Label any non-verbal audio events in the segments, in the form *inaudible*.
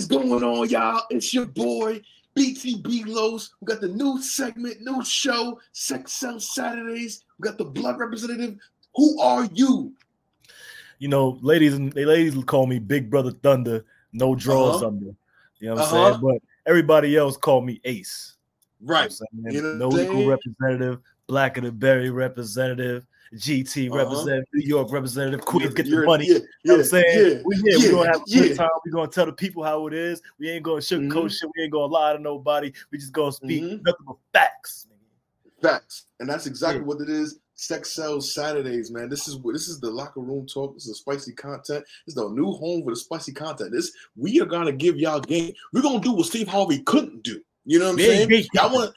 is going on, y'all? It's your boy BTB Los. We got the new segment, new show, Sex Sell Saturdays. We got the blood representative. Who are you? You know, ladies and ladies call me Big Brother Thunder, no draws Uh-huh. under. You know what I'm Uh-huh. saying? But everybody else call me Ace. Right. You know what I'm You saying? know no equal representative, Black of the Berry representative, GT Uh-huh. representative, New York representative, Queens You're- get the money. Yeah, You know what I'm saying? yeah, we here, we yeah, gonna have a yeah. good time. We're gonna tell the people how it is. We ain't gonna sugarcoat Mhm. shit. We ain't gonna lie to nobody. We just gonna speak Mhm. nothing but facts. Facts, and that's exactly Yeah. what it is. Sex Sells Saturdays, man. This is what this is the locker room talk. This is spicy content. This is the new home for the spicy content. This we are gonna give y'all game. We're gonna do what Steve Harvey couldn't do. You know what I'm Yeah, saying? yeah, Y'all want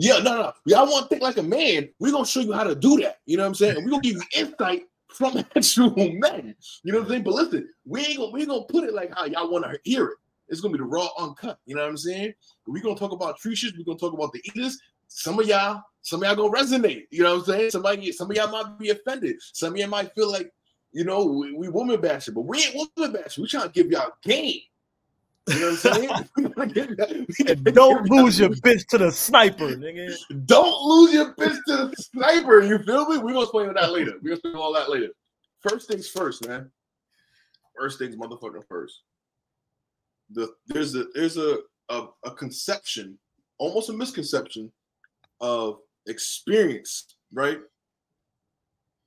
yeah, no, no. Y'all want to think like a man. We're gonna show you how to do that. You know what I'm saying? We're gonna give you insight from *laughs* actual men. You know what I'm saying? But listen, we ain't gonna we ain't gonna put it like how y'all want to hear it. It's gonna be the raw uncut. You know what I'm saying? We're gonna talk about treaches, we're gonna talk about the eaters. Some of y'all, some of y'all gonna resonate. You know what I'm saying? Somebody, some of y'all might be offended. Some of y'all might feel like, you know, we, we woman bashing, but we ain't woman bashing. We trying to give y'all game. You know what I'm saying? We tryna give y'all- we And tryna don't lose your bitch to the sniper, nigga. Don't lose your bitch to the sniper. You feel me? We're gonna explain that later. We're gonna explain all that later. First things first, man. First things motherfucking first. The there's a there's a a, a conception, almost a misconception of experience, right?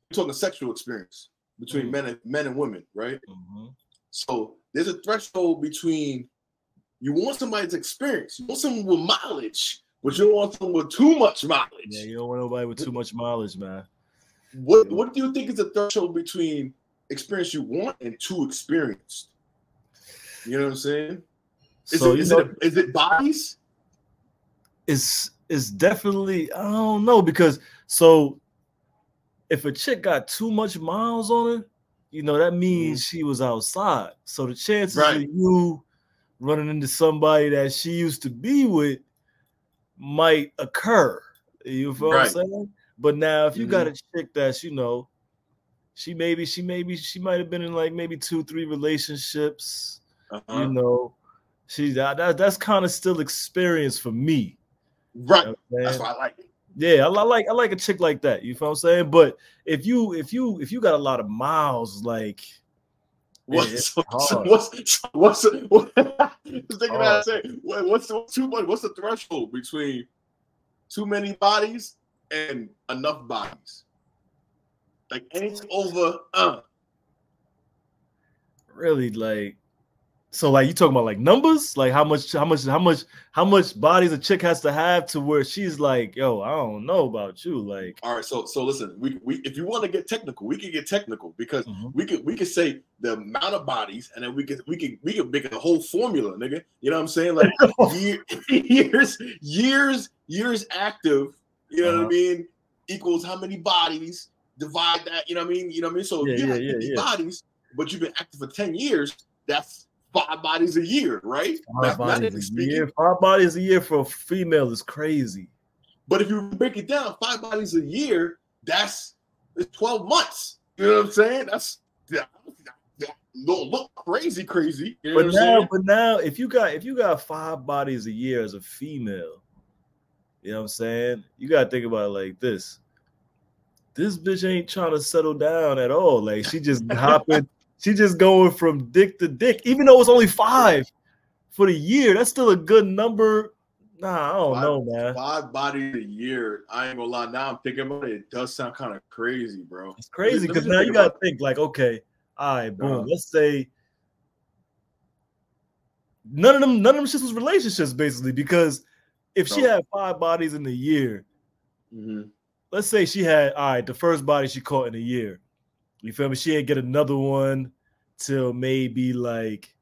We're talking sexual experience between Mhm. men and men and women, right? Mhm. So there's a threshold between you want somebody's experience, you want someone with mileage, but you don't want someone with too much mileage. Yeah, you don't want nobody with too much mileage, man. What what do you think is the threshold between experience you want and too experienced? You know what I'm saying? Is so it is know, it is it bodies? it's it's definitely I don't know because so if a chick got too much miles on her, you know that means mm-hmm. she was outside. So the chances Right. of you running into somebody that she used to be with might occur. You feel Right. what I'm saying? But now if you got Mhm. a chick that's you know, she maybe she maybe she might have been in like maybe two three relationships Uh-huh. you know, she that, that that's kind of still experience for me. right. you know That's why I like it. yeah, I, I like I like a chick like that. You feel what I'm saying? But if you if you if you got a lot of miles, like What's Yeah, it's *laughs* so, so what's what's *laughs* what, just thinking Hard. that say what's the, too much? What's the threshold between too many bodies and enough bodies? Like anything over, uh, really like so like you talking about like numbers, like how much how much how much how much bodies a chick has to have to where she's like, yo, I don't know about you, like all right. So so listen, we we if you want to get technical, we can get technical because Mhm. we could we could say the amount of bodies, and then we could we could we could make a whole formula, nigga. You know what I'm saying? Like *laughs* year, years years years active. You know what I Uh-huh. mean? Equals how many bodies? Divide that. You know what I mean? You know what I mean? So Yeah, you yeah, have yeah, yeah. bodies, but you've been active for ten years. That's five bodies a year, right? five bodies a speaking. year, five bodies a year for a female is crazy. But if you break it down, five bodies a year, that's it's 12 months. You know what I'm saying? That's that, that don't look crazy, crazy. You know But now, but now, if you got if you got five bodies a year as a female, you know what I'm saying? You gotta think about it like this. This bitch ain't trying to settle down at all. Like she just *laughs* hopping, she just going from dick to dick, even though it's only five for the year. That's still a good number. Nah, I don't Five- know, man. Five bodies a year. I ain't gonna lie. Now I'm thinking about it. It does sound kind of crazy, bro. It's crazy because now you gotta think like, okay, all right, boom. Uh-huh. Let's say none of them, none of them shits was relationships basically because if she had five bodies in a year, Mhm. let's say she had all right, the first body she caught in a year. You feel me? She ain't get another one till maybe like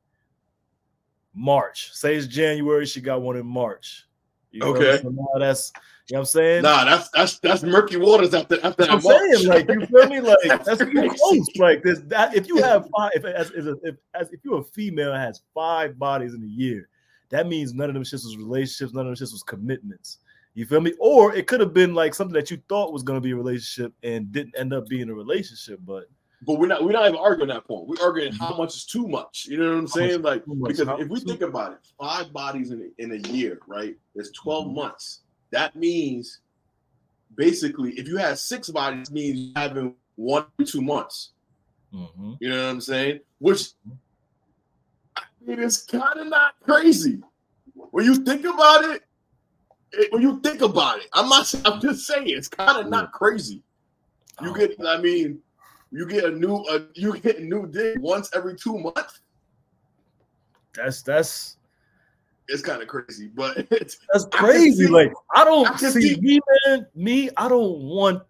March. Say it's January, she got one in March. You? Okay. So now that's you know what I'm saying? Nah, that's that's that's murky waters after after that I'm March. saying, like you feel me, like *laughs* That's too close. Like this, that if you have five, if as, as, if as if you're a female has five bodies in a year, that means none of them shits was relationships, none of them shits was commitments. You feel me? Or it could have been like something that you thought was going to be a relationship and didn't end up being a relationship. But but we're not we're not even arguing that point. We're arguing how much is too much. You know what I'm saying? Like because if we think about it, five bodies in a, in a year, right? There's 12 mm-hmm. months. That means basically if you have six bodies, means having one or two months. Mm-hmm. You know what I'm saying? Which it is kind of not crazy when you think about it. it. When you think about it, I'm not. I'm just saying it's kind of not crazy. You get, I mean, you get a new, uh, *laughs* you get a new dick once every two months. That's that's it's kind of crazy, but *laughs* that's crazy. See, like I don't I see, see me, man. Me, I don't want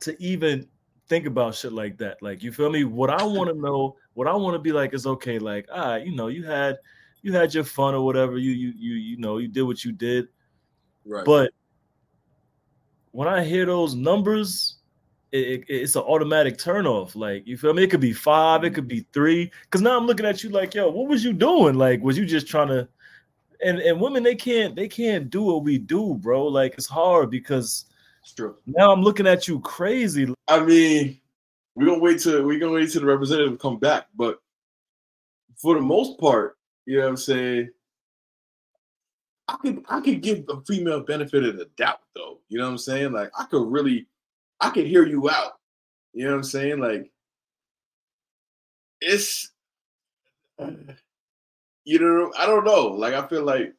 to even think about shit like that. Like you feel me? What I want to *laughs* know, what I want to be like is okay. Like ah, you know, you had you had your fun or whatever. You you you you know, you did what you did. Right. But when I hear those numbers, it, it, it's an automatic turnoff. Like you feel me? It could be five, it could be mm-hmm. three. Because now I'm looking at you like, yo, what was you doing? Like, was you just trying to? And and women, they can't they can't do what we do, bro. Like it's hard because it's true. Now I'm looking at you crazy. I mean, we're gonna wait till we're gonna wait till the representative come back, but for the most part, you know what I'm saying. I could I could give a female benefit of the doubt though. You know what I'm saying? Like I could really I can hear you out. You know what I'm saying? Like it's you know, I don't know. Like I feel like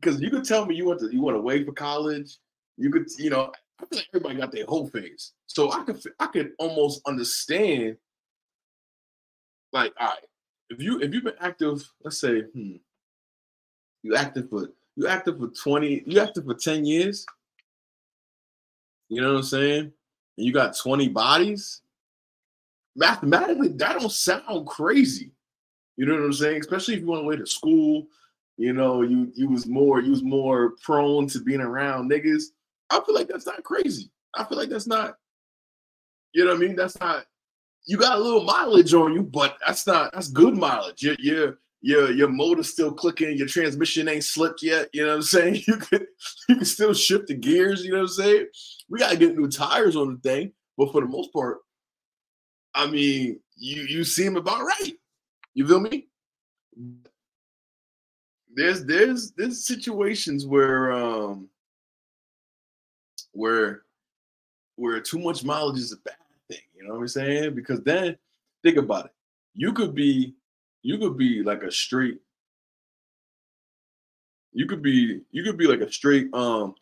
because you could tell me you want to you want to wait for college. You could, you know, I feel like everybody got their whole phase. So I could I could almost understand like, all right, if you if you've been active, let's say, hmm, you active for you active for 20, you active for 10 years, you know what I'm saying? And you got 20 bodies. Mathematically, that don't sound crazy. You know what I'm saying? Especially if you went away to school, you know, you you was more you was more prone to being around niggas. I feel like that's not crazy. I feel like that's not, you know what I mean? That's not you got a little mileage on you, but that's not that's good mileage. You're you're your your motor's still clicking, your transmission ain't slipped yet. You know what I'm saying? *laughs* You could you can still shift the gears. You know what I'm saying? We gotta get new tires on the thing, but for the most part, I mean, you you seem about right. You feel me? There's there's there's situations where um where where too much mileage is a bad thing. You know what I'm saying? Because then think about it. You could be you could be like a straight you could be you could be like a straight um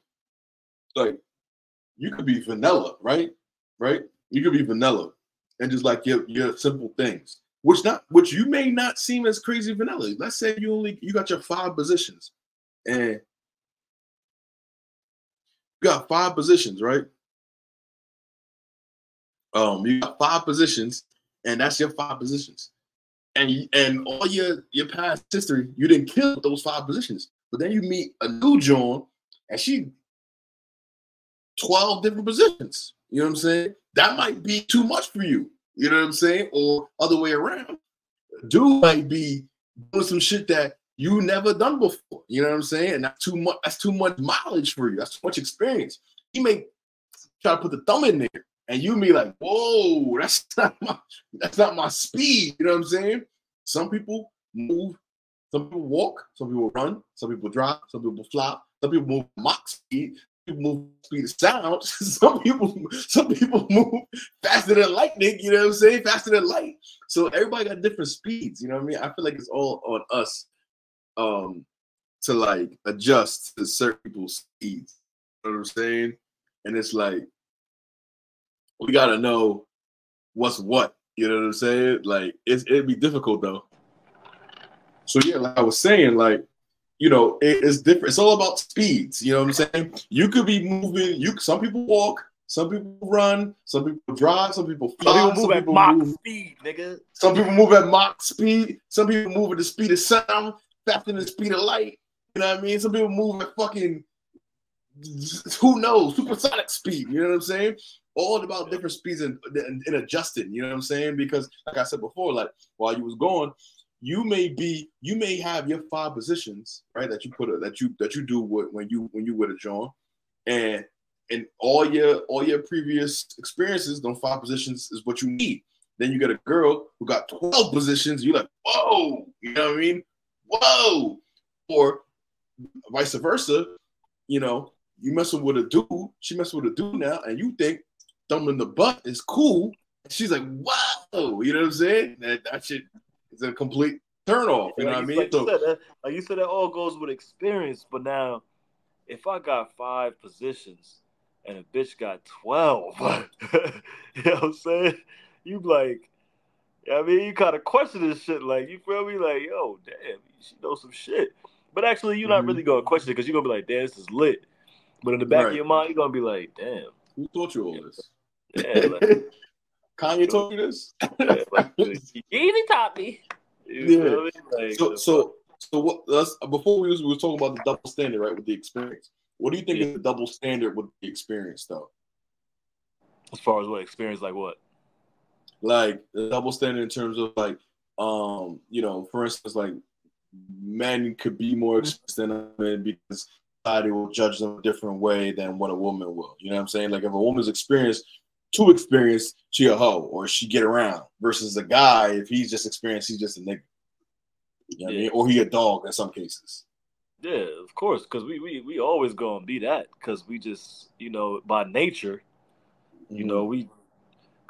like you could be vanilla right? Right? You could be vanilla and just like your your simple things which not which you may not seem as crazy vanilla. Let's say you only you got your five positions and you got five positions right? Um you got five positions and that's your five positions and and all your your past history, you didn't kill those five positions. But then you meet a new John, and she 12 different positions. You know what I'm saying? That might be too much for you. You know what I'm saying? Or other way around. Dude might be doing some shit that you never done before. You know what I'm saying? And that's too much, that's too much mileage for you. That's too much experience. He may try to put the thumb in there and you be like, whoa, that's *laughs* not my that's not my speed. You know what I'm saying? Some people move, some people walk, some people run, some people drive, some people flop, some people move Mach speed, some people move speed of sound, *laughs* some people some people move faster than lightning, you know what I'm saying? Faster than light. So everybody got different speeds, you know what I mean? I feel like it's all on us um to like adjust to certain people's speeds. You know what I'm saying? And it's like we gotta know what's what. You know what I'm saying? Like it's, it'd be difficult though. So yeah, like I was saying, like you know, it, it's different. It's all about speeds. You know what I'm saying? You could be moving. You some people walk, some people run, some people drive, some people fly. Some people move some at Mach move, speed, nigga. Some people move at Mach speed. Some people move at the speed of sound, faster than the speed of light. You know what I mean? Some people move at fucking who knows supersonic speed. You know what I'm saying? All about different speeds and, and, and, adjusting. You know what I'm saying? Because like I said before, like while you was going, you may be you may have your five positions right that you put a, that you that you do what when you when you with a John, and and all your all your previous experiences, those five positions is what you need. Then you get a girl who got 12 positions, you're like, whoa, you know what I mean? Whoa. Or vice versa, you know, you messing with a dude, she messing with a dude now, and you think thumbing the butt is cool. She's like, wow, you know what I'm saying? That, that shit is a complete turn off. You know what I mean? Like, So- you said, that, like you said, that all goes with experience. But now, if I got five positions and a bitch got twelve, *laughs* you know what I'm saying? You like, I mean, you kind of question this shit. Like, you feel me? Like, yo, damn, she knows some shit. But actually, you're not Mhm. really gonna question it because you're gonna be like, damn, this is lit. But in the back Right. of your mind, you're gonna be like, damn, Who taught you all this? Yeah, like, *laughs* Kanye taught you this? yeah, like *laughs* Yeezy taught me. Yeah. feel? Like, so so so what let's before we was we were talking about the double standard, right, with the experience. What do you think Yeah. is the double standard with the experience though? as far as what experience, like what? Like the double standard in terms of like um, you know, for instance, like men could be more experienced than women because society will judge them a different way than what a woman will. You know what I'm saying? Like if a woman's experienced too experienced, she a hoe or she get around versus a guy, if he's just experienced, he's just a nigga. You know what I mean? Or he a dog in some cases. Yeah, of course, because we, we we always gonna be that because we just you know by nature, you know we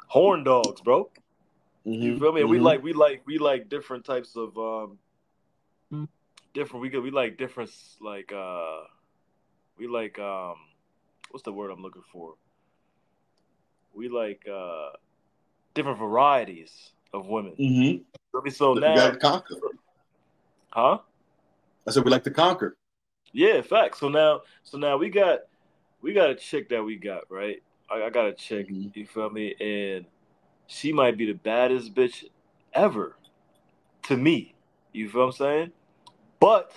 horn dogs, bro. You Mhm, feel me? And we like we like we like different types of um different we get we like different like uh we like um what's the word I'm looking for? We like uh different varieties of women. Mm-hmm. So we now, got to conquer. huh? I said we like to conquer. Yeah, fact. So now, so now we got we got a chick that we got right. I, I got a chick. Mhm. You feel me? And she might be the baddest bitch ever to me. You feel what I'm saying? But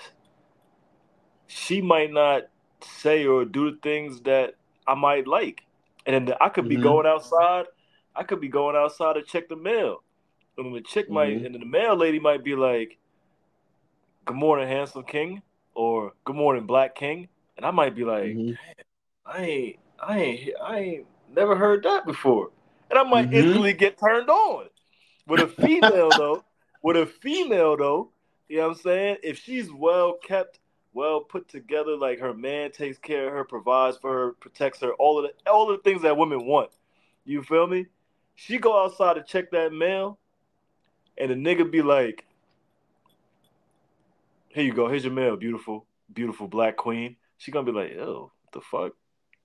she might not say or do the things that I might like. And then I could be Mhm. going outside. I could be going outside to check the mail. And the chick might, Mhm. and then the mail lady might be like, "Good morning, handsome king," or "Good morning, black king," and I might be like, Mhm. I ain't, I ain't, I ain't never heard that before, and I might Mhm. instantly get turned on. With a female though, *laughs* with a female though, you know what I'm saying? If she's well kept, well put together, like her man takes care of her, provides for her, protects her, all of the, all of the things that women want. You feel me? She go outside to check that mail, and the nigga be like, "Here you go. Here's your mail, beautiful, beautiful black queen." She gonna be like, "Ew, what the fuck?"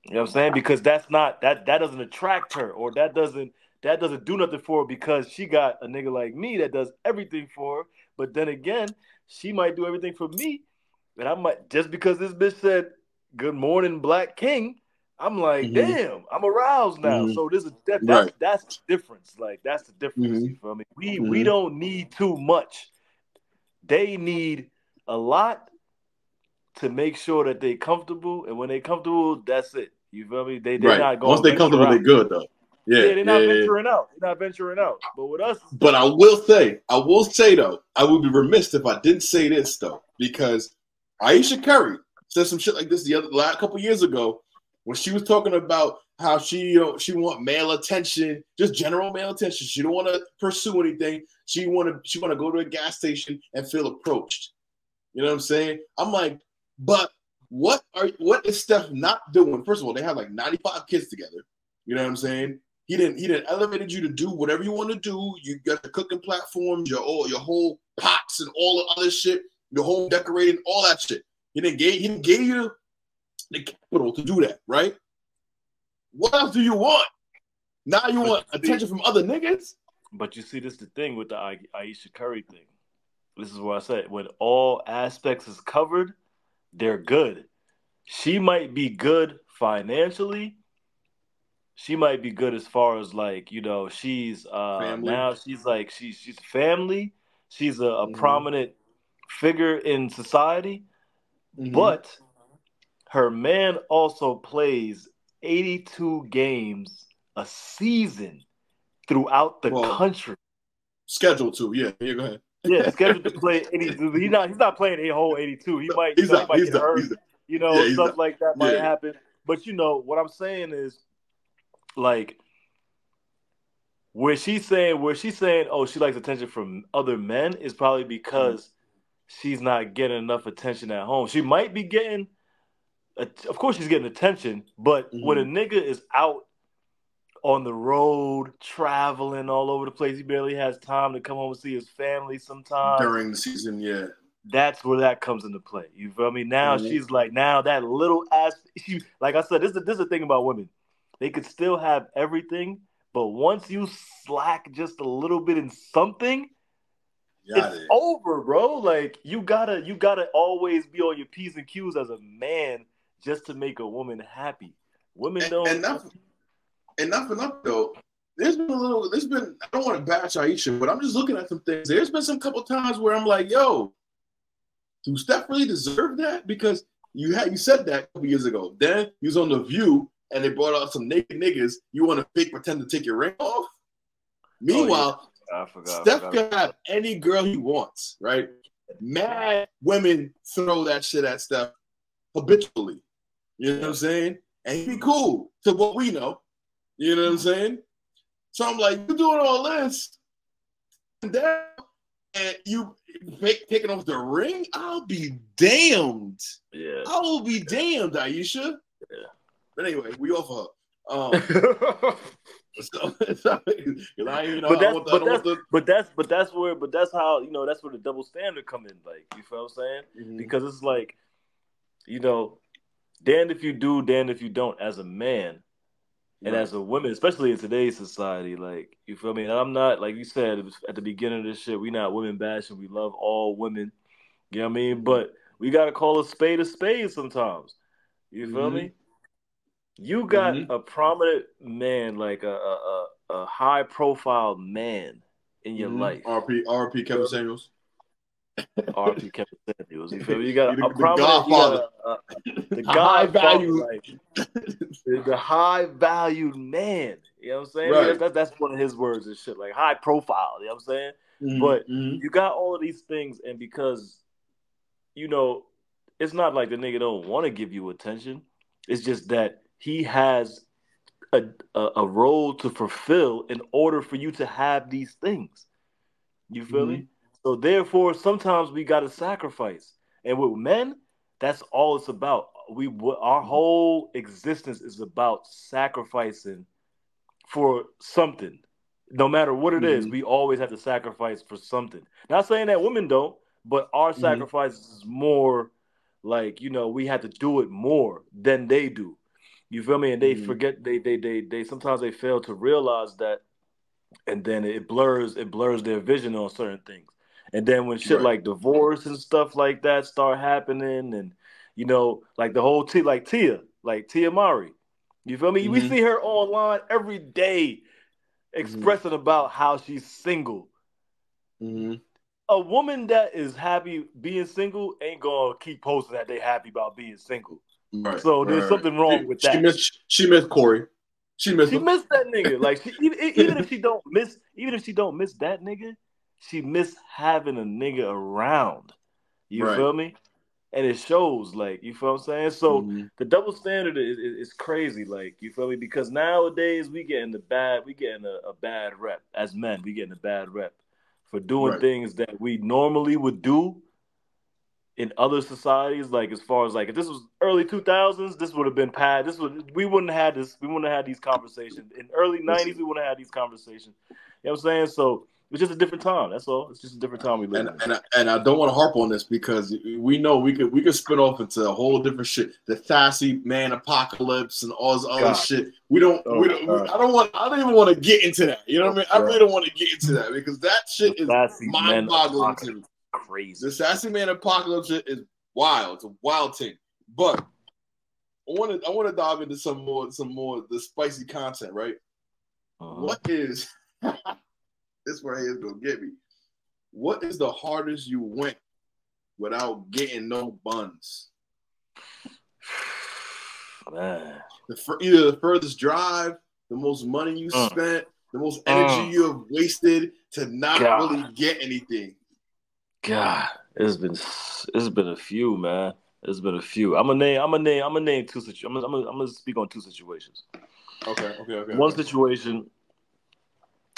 You know what I'm saying? Because that's not that that doesn't attract her, or that doesn't that doesn't do nothing for her because she got a nigga like me that does everything for her. But then again, she might do everything for me, and I might just because this bitch said "Good morning, Black King." I'm like, Mhm. damn, I'm aroused now. Mhm. So this is that, that's Right. that's the difference. Like that's the difference. You Mhm. feel me? We we Mhm. don't need too much. They need a lot to make sure that they're comfortable, and when they're comfortable, that's it. You feel me? They they're Right. not going. Once they're comfortable, they're good though. Yeah, Yeah, they're not yeah, yeah. venturing out. They're not venturing out. But with us, But I will say, I will say though, I would be remiss if I didn't say this though, because Ayesha Curry said some shit like this the other last couple years ago when she was talking about how she you know, she want male attention, just general male attention. She don't want to pursue anything. She want to she want to go to a gas station and feel approached. You know what I'm saying? I'm like, but what are what is Steph not doing? First of all, they have like 95 kids together. You know what I'm saying? He didn't he didn't elevated you to do whatever you want to do. You got the cooking platforms, your all your whole pots and all the other shit, your home decorating, all that shit. He didn't gave he didn't give you the capital to do that, right? What else do you want? Now you want But see- attention from other niggas? but you see, this the thing with the Ai- Ayesha Curry thing. This is what I said. When all aspects is covered, they're good. She might be good financially. She might be good as far as like you know she's uh Family. now she's like she's she's family. She's a, a Mhm. prominent figure in society. Mhm. But her man also plays 82 games a season throughout the Well, country. scheduled to, yeah. Yeah, go ahead. Yeah, *laughs* scheduled to play 82. He's not he's not playing a whole 82. He might, you He's know, he out. might He's get out. hurt. You know, Yeah, stuff like that might Yeah. happen. but you know what I'm saying is, like, where she's saying where she's saying, oh, she likes attention from other men is probably because mm-hmm. She's not getting enough attention at home. She might be getting, of course, she's getting attention, but mm-hmm. when a nigga is out on the road, traveling all over the place. He barely has time to come home and see his family sometimes. During the season, yeah. That's where that comes into play. You feel me? Now mm-hmm. she's like, now that little ass, she, like I said, this is, this is the thing about women. They could still have everything, but once you slack just a little bit in something, it's it. over, bro. Like you gotta, you gotta always be on your p's and q's as a man just to make a woman happy. Women and, don't. And not, enough enough though. There's been a little. There's been. I don't want to bash Ayesha, but I'm just looking at some things. There's been some couple times where I'm like, "Yo, do Steph really deserve that?" Because you had you said that a couple years ago. Then he was on the View, and they brought out some naked niggas. You want to fake pretend to take your ring off? Oh, Meanwhile, oh. I forgot, Steph I can have any girl he wants, right? Mad women throw that shit at Steph habitually. You know what I'm saying? And he be cool to what we know. You know what I'm saying? So I'm like, you're doing all this, and you taking off the ring? I'll be damned. Yeah, I will be damned, Ayesha. Yeah. But anyway, we off her. Um, *laughs* *laughs* so, so, I, you know, but, that's, the, but, that's, the... but that's but that's where but that's how you know that's where the double standard come in. Like you feel what I'm saying? Mm-hmm. Because it's like, you know, damned if you do, damned if you don't. As a man, and right. as a woman, especially in today's society, like you feel me? And I'm not like you said at the beginning of this shit. We not women bashing. We love all women. You know what I mean? But we gotta call a spade a spade sometimes. You feel mm-hmm. me? You got mm-hmm. a prominent man, like a a, a high profile man in your mm-hmm. life. RP RP Kevin Samuels. RP Kevin *laughs* Samuels. You feel me? You got a, a prominent, you got a, a, the *laughs* high value, like, the, the, high valued man. You know what I'm saying? Right. That's, that's one of his words and shit, like high profile. You know what I'm saying? Mm-hmm. But mm-hmm. you got all of these things, and because you know, it's not like the nigga don't want to give you attention. It's just that he has a, a, a role to fulfill in order for you to have these things. You feel mm-hmm. me? So therefore, sometimes we got to sacrifice. And with men, that's all it's about. We our whole existence is about sacrificing for something. No matter what it mm-hmm. is, we always have to sacrifice for something. Not saying that women don't, but our mm-hmm. sacrifice is more like you know we have to do it more than they do. You feel me? And they mm-hmm. forget they they they they sometimes they fail to realize that, and then it blurs it blurs their vision on certain things. And then when shit right. like divorce and stuff like that start happening, and you know, like the whole T, like Tia, like Tia Mowry, you feel me? Mm-hmm. We see her online every day expressing mm-hmm. about how she's single. Mm-hmm. A woman that is happy being single ain't gonna keep posting that they happy about being single. Right, so there's right. something wrong she, with that. She missed. She missed Corey. She missed. She him. missed that nigga. *laughs* Like she, even, even if she don't miss, even if she don't miss that nigga, she missed having a nigga around. You right. feel me? And it shows, like, you feel what I'm saying? So mm-hmm. the double standard is, is, is, crazy, like, you feel me? Because nowadays we getting the bad, we getting a, a bad rep as men. We getting a bad rep for doing right. things that we normally would do in other societies. Like, as far as like, if this was early 2000s, this would have been pad. This would we wouldn't have had this. We wouldn't have had these conversations in early 90s. We wouldn't have had these conversations. You know what I'm saying? So it's just a different time. That's all. It's just a different time we live. And in. and I, and I don't want to harp on this because we know we could we could spin off into a whole different shit. The sassy man apocalypse and all this other shit. We don't. Oh, we don't we, I don't want. I don't even want to get into that. You know what I mean? I really don't want to get into that because that shit the is mind-boggling to me. Crazy. The sassy man apocalypse is wild. It's a wild thing. But I want to I want to dive into some more some more the spicy content. Right? Uh-huh. What is *laughs* this right here is gonna get me. What is the hardest you went without getting no buns? *sighs* Man. The, either the furthest drive, the most money you uh, spent, the most energy uh, you have wasted to not God. really get anything. God, it's been it's been a few, man. It's been a few. I'm gonna name. I'm gonna name. I'm gonna name two situations. I'm gonna, I'm gonna. Speak on two situations. Okay, okay, okay. One okay. situation.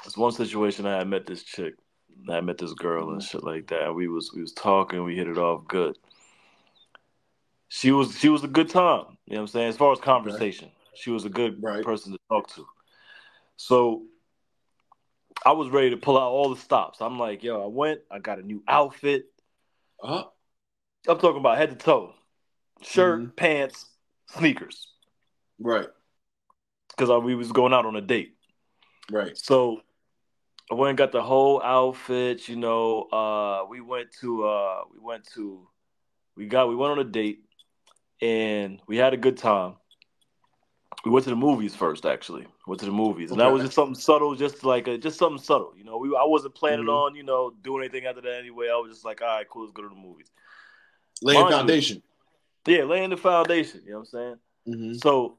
It's one situation. I had met this chick. I met this girl and shit like that. We was we was talking. We hit it off good. She was she was a good time. You know what I'm saying? As far as conversation, she was a good Right. person to talk to. So I was ready to pull out all the stops. I'm like, yo, I went. I got a new outfit. Uh-huh. I'm talking about head to toe, shirt, Mhm. pants, sneakers, Right, because we was going out on a date. right. So I went and got the whole outfit. You know, uh, we went to uh, we went to we got we went on a date and we had a good time. We went to the movies first, actually. Went to the movies, and that was just something subtle, just like a, just something subtle. You know, we I wasn't planning Mhm. on you know doing anything after that anyway. I was just like, all right, cool, let's go to the movies. Laying Mind you- foundation. Yeah, laying the foundation. You know what I'm saying? Mm-hmm. So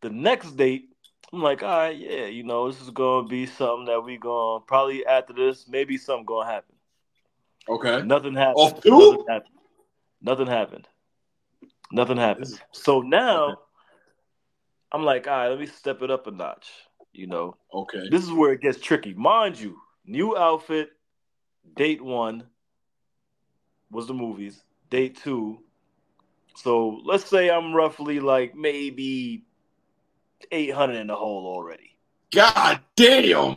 the next date, I'm like, all right, yeah, you know, this is gonna be something that we going to probably after this, maybe something gonna happen. Okay. Nothing happened. Nothing happened. Nothing happened. Nothing happened. So now Okay. I'm like, all right, let me step it up a notch. You know, Okay. this is where it gets tricky. Mind you, new outfit, date one was the movies, date two. So let's say I'm roughly like maybe 800 in the hole already. God damn.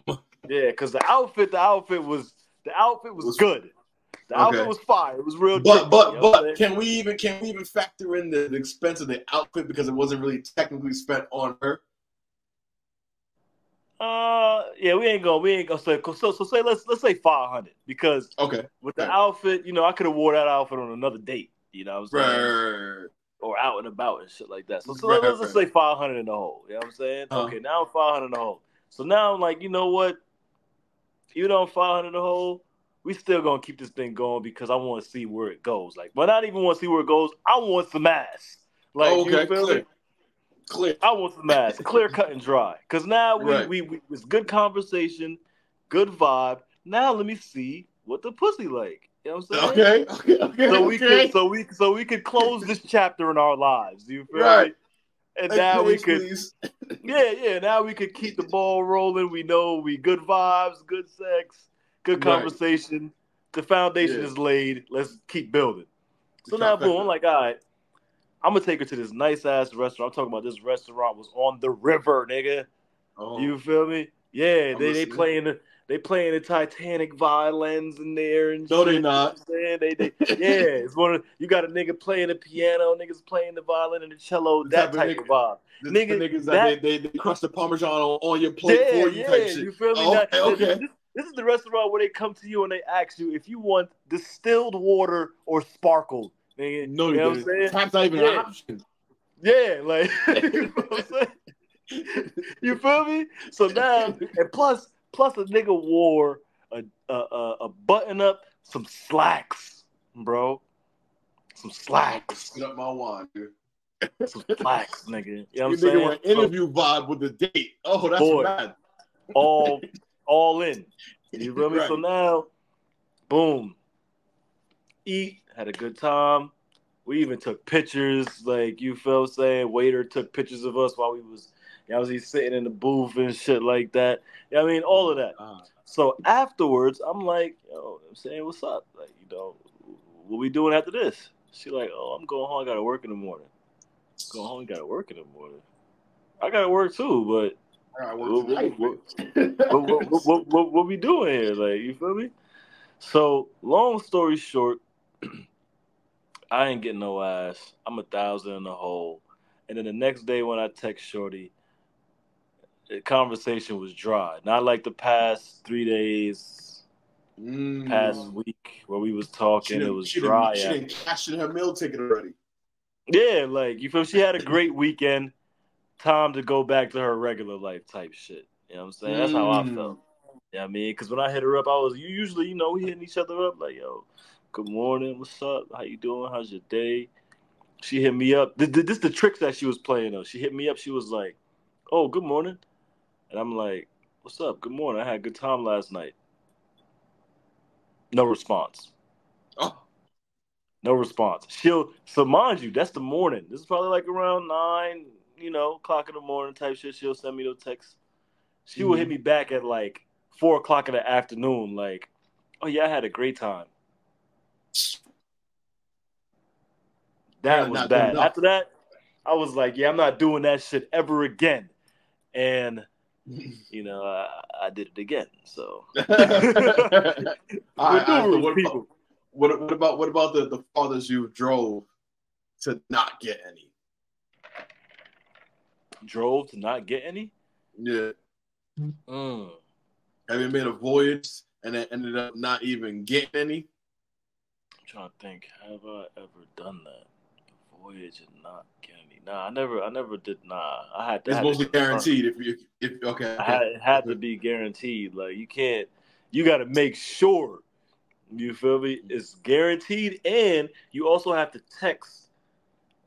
Yeah, because the outfit, the outfit was the outfit was Was- good. The Okay. outfit was fire. It was real. But tricky, but you know but can we even can we even factor in the, the expense of the outfit because it wasn't really technically spent on her? Uh, yeah, we ain't gonna, we ain't gonna say. So, so say let's let's say five hundred because Okay. with the Right. outfit, you know, I could have wore that outfit on another date. You know what I'm saying? Right. Or out and about and shit like that. So, so Right, let's just say five hundred in the hole. You know what I'm saying? Uh-huh. Okay, now five hundred in the hole. So now I'm like, you know what? you I'm five hundred in the hole, we still gonna keep this thing going because I want to see where it goes. Like, but not even want to see where it goes. I want some ass. Like, Oh, okay, you feel clear. me? Clear. I want some ass, clear cut and dry. Cause now we, Right. we we it's good conversation, good vibe. Now let me see what the pussy like. You know what I'm saying? Okay. Okay. Okay. So we okay. could so we so we could close this chapter in our lives. You feel Right. me? And Hey, now we could please. yeah, yeah. Now we could keep the ball rolling. We know we good vibes, good sex, good Right. conversation. The foundation Yeah. is laid. Let's keep building. So now, boom. I'm like, all right, I'm gonna take her to this nice ass restaurant. I'm talking about this restaurant was on the river, nigga. Oh. You feel me? Yeah, I'm they they playing the they playing the Titanic violins in there and No, they not. You know what I'm saying? They they yeah, *laughs* it's one of you got a nigga playing the piano, niggas playing the violin and the cello, The that type of nigga- of vibe. Nigga, niggas that, that- they, they, they crush the parmesan on, on your plate yeah, for you yeah, shit. you feel me? Oh, okay, okay. This, this is the restaurant where they come to you and they ask you if you want distilled water or sparkled. No, you you know what I'm didn't. saying? Tap's not even an option. Yeah, like *laughs* you know what I'm saying? You feel me? So now, and plus, plus a nigga wore a a, a, a button up, some slacks, bro, some slacks, Get up my wine, dude. some slacks, nigga. You know You what I'm nigga saying? want So, interview vibe with the date. Oh, that's Boy. mad. all, all in. You feel me? *laughs* So now, boom, eat, had a good time. We even took pictures, like you feel saying. Waiter took pictures of us while we was, you know, was he sitting in the booth and shit like that. You know I mean, all of that. Ah, So afterwards, I'm like, yo, I'm saying, what's up? Like, you know, what we doing after this? She like, oh, I'm going home. I gotta work in the morning. Go home. Gotta work in the morning. I gotta work too, but what, what, we doing here? Like, you feel me? So, long story short, *clears throat* I ain't getting no ass. I'm a thousand in the hole. And then the next day when I text Shorty, the conversation was dry. Not like the past three days, Mm. past week where we was talking. It was she dry. Didn't, she didn't cash in her meal ticket already. Yeah, like you feel. She had a great weekend. Time to go back to her regular life type shit. You know what I'm saying? That's how I Mm. felt. Yeah, you know I mean, because when I hit her up, I was usually, you know, we hitting each other up like, "Yo, good morning, what's up? How you doing? How's your day?" She hit me up. This, this the tricks that she was playing though. She hit me up. She was like, "Oh, good morning," and I'm like, "What's up? Good morning. I had a good time last night." No response. Oh, No response. She'll so mind you, that's the morning. This is probably like around nine, you know, o'clock in the morning type shit. She'll send me the text. She will hit Mhm. me back at like four o'clock in the afternoon, like, oh yeah, I had a great time. That was bad. After that, I was like, yeah, I'm not doing that shit ever again. And *laughs* you know, I, I did it again. So All right, all right, so what, about, what, what about what about the, the fathers you drove to not get any? Drove to not get any. Yeah. Mm. Have you made a voyage and it ended up not even getting any? I'm trying to think. Have I ever done that? Voyage and not get any? Nah, I never. I never did. Nah, I had. to It's had mostly confirm. guaranteed if you if okay. I had, okay. it had to be guaranteed. Like you can't. You got to make sure. You feel me? It's guaranteed, and you also have to text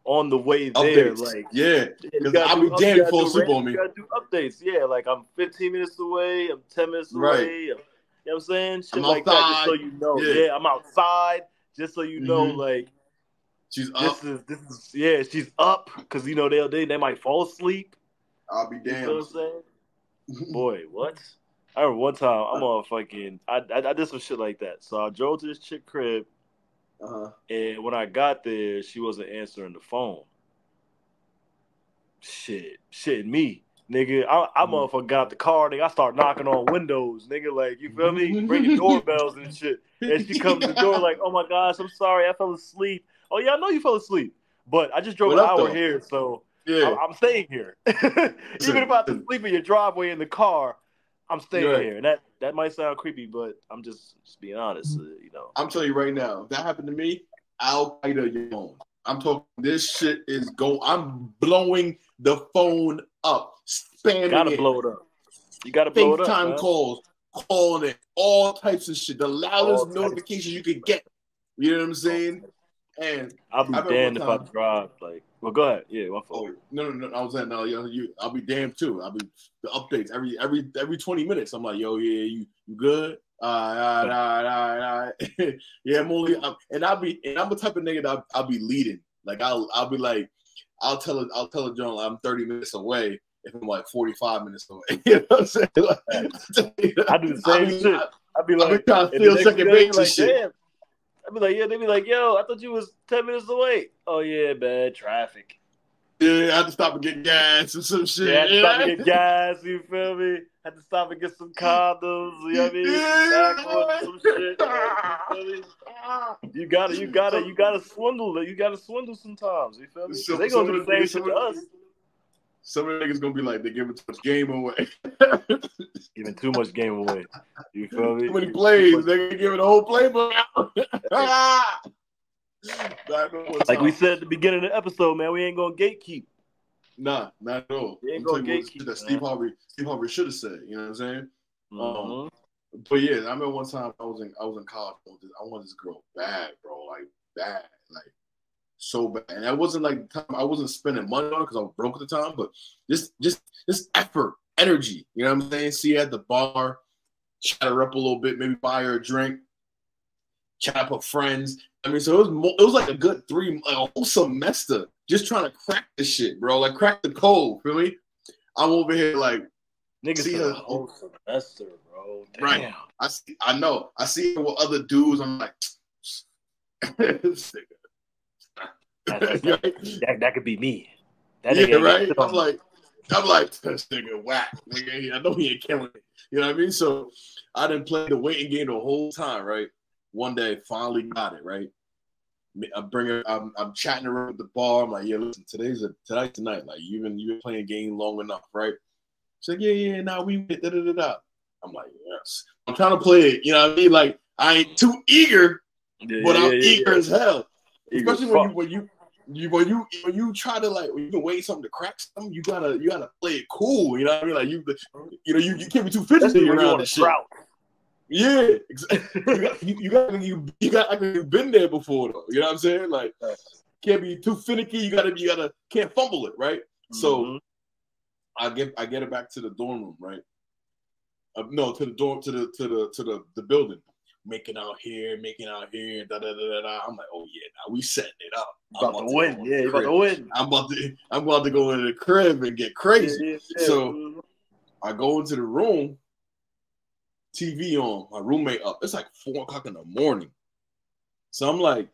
on the way there. Updates. Like yeah, you 'cause gotta I'll be up- damned you gotta before Super Bowl me. You gotta do updates. Yeah, like I'm 15 minutes away. I'm 10 minutes away. Right. You know what I'm saying? Shit I'm like that, just so you know. Yeah. Yeah. I'm outside, just so you know, Mhm. like she's this up. is this is yeah, she's up because you know they they they might fall asleep. I'll be You know what I'm saying? *laughs* Boy, what? I remember one time I'm on fucking I, I I did some shit like that. So I drove to this chick crib, uh-huh. and when I got there, she wasn't answering the phone. Shit, shit, me, nigga. I, I Mhm. motherfucker got out the car, nigga. I start knocking on windows, nigga. Like you feel me? Ringing doorbells and shit. And she comes to the door *laughs* like, "Oh my gosh, I'm sorry, I fell asleep." Oh yeah, I know you fell asleep, but I just drove What an hour though? here, so Yeah. I'm, I'm staying here. *laughs* Even if I have to *laughs* sleep in your driveway in the car, I'm staying Right. here. And that that might sound creepy, but I'm just just being honest. Uh, you know, I'm telling you right now, if that happened to me, Al Qaeda your phone. I'm talking. This shit is going. I'm blowing the phone up, spamming gotta it, blow it up. You gotta blow it up. FaceTime man. calls, calling it, all types of shit. The loudest All types. notification you could get. You know what I'm saying? And I'll be damned if I drive. Like, well, go ahead. Yeah, my fault. oh no, no, no! I was saying no, yo, you. I'll be damned too. I'll be the updates every every every 20 minutes. I'm like, yo, yeah, you you good? All right, all right, all right, all right. *laughs* yeah, I'm only, I'm, and I'll be, and I'm the type of nigga that I'll, I'll be leading. Like I'll, I'll be like, I'll tell it, I'll tell a John I'm 30 minutes away if I'm like 45 minutes away. *laughs* you know what I'm saying? Like, *laughs* I do the I'll same be- shit. I'd be I'll be like, trying to and the feel next second base be like, shit. damn. I'd be like, yeah, they'd be like, yo, I thought you was 10 minutes away. Oh, yeah, bad traffic. Yeah, I have to stop and get gas and some shit. Yeah, had to stop and get *laughs* gas, you feel me? Had to stop and get some condoms, you know what I mean? Yeah. Some shit. you, me? *laughs* you gotta, you gotta, you gotta swindle it. You gotta swindle sometimes, you feel me? So- they gonna do the same shit to us. Some of the niggas gonna be like, they giving too much game away. *laughs* Giving too much game away. You feel me? Too many plays. They gonna give it a whole playbook out. *laughs* Back on one Like we said at the beginning of the episode, man, we ain't gonna gatekeep. Nah, not at all. They ain't I'm gonna telling you what gatekeep, that. Steve Harvey, Steve Harvey should have said. You know what I'm saying? Mhm. But yeah, I remember one time I was in I was in college. I wanted this, I wanted this girl bad, bro, like bad, like so bad. And that wasn't like time I wasn't spending money on because I was broke at the time, but just just just effort, energy. You know what I'm saying? See her at the bar, chat her up a little bit, maybe buy her a drink, chat up with friends. I mean, so it was mo- it was like a good three, like a whole semester just trying to crack this shit, bro. Like crack the code. Feel me? I'm over here like Niggas See her- whole semester, bro. Damn. Right. I see, I know. I see her with other dudes. I'm like, *tsk* *laughs* this nigga. *laughs* That, that could be me. That yeah, right. I'm like, I'm like, this nigga whack. Nigga, I know he ain't killing it. You know what I mean? So I didn't play the waiting game the whole time, right? One day, finally got it, right? I bring her. I'm, I'm chatting her at the bar. I'm like, yeah, listen, today's a tonight tonight. Like you've been you've been playing game long enough, right? She's like, yeah, yeah, now we da da da da. I'm like, yes. I'm trying to play it. You know what I mean? Like I ain't too eager, Yeah, but yeah, I'm yeah, eager as hell. Eager Especially when you when you you when you when you try to like you can wait something to crack something, you gotta you gotta play it cool. You know what I mean? Like you you know you, you can't be too fidgety you around this shit. Yeah, exactly. *laughs* you got you, you got you, you got like you've been there before though. You know what I'm saying? Like can't be too finicky. You gotta you gotta can't fumble it, right? So Mhm. I get I get it back to the dorm room, right? Uh, no, to the dorm to the to the to the, the building. Making out here, making out here, da da da da. da. I'm like, oh yeah, now we setting it up. I'm about, about to win. Yeah, about to win. I'm about to I'm about to go into the crib and get crazy. Yeah, yeah, yeah. So I go into the room, TV on, my roommate up. It's like four o'clock in the morning. So I'm like,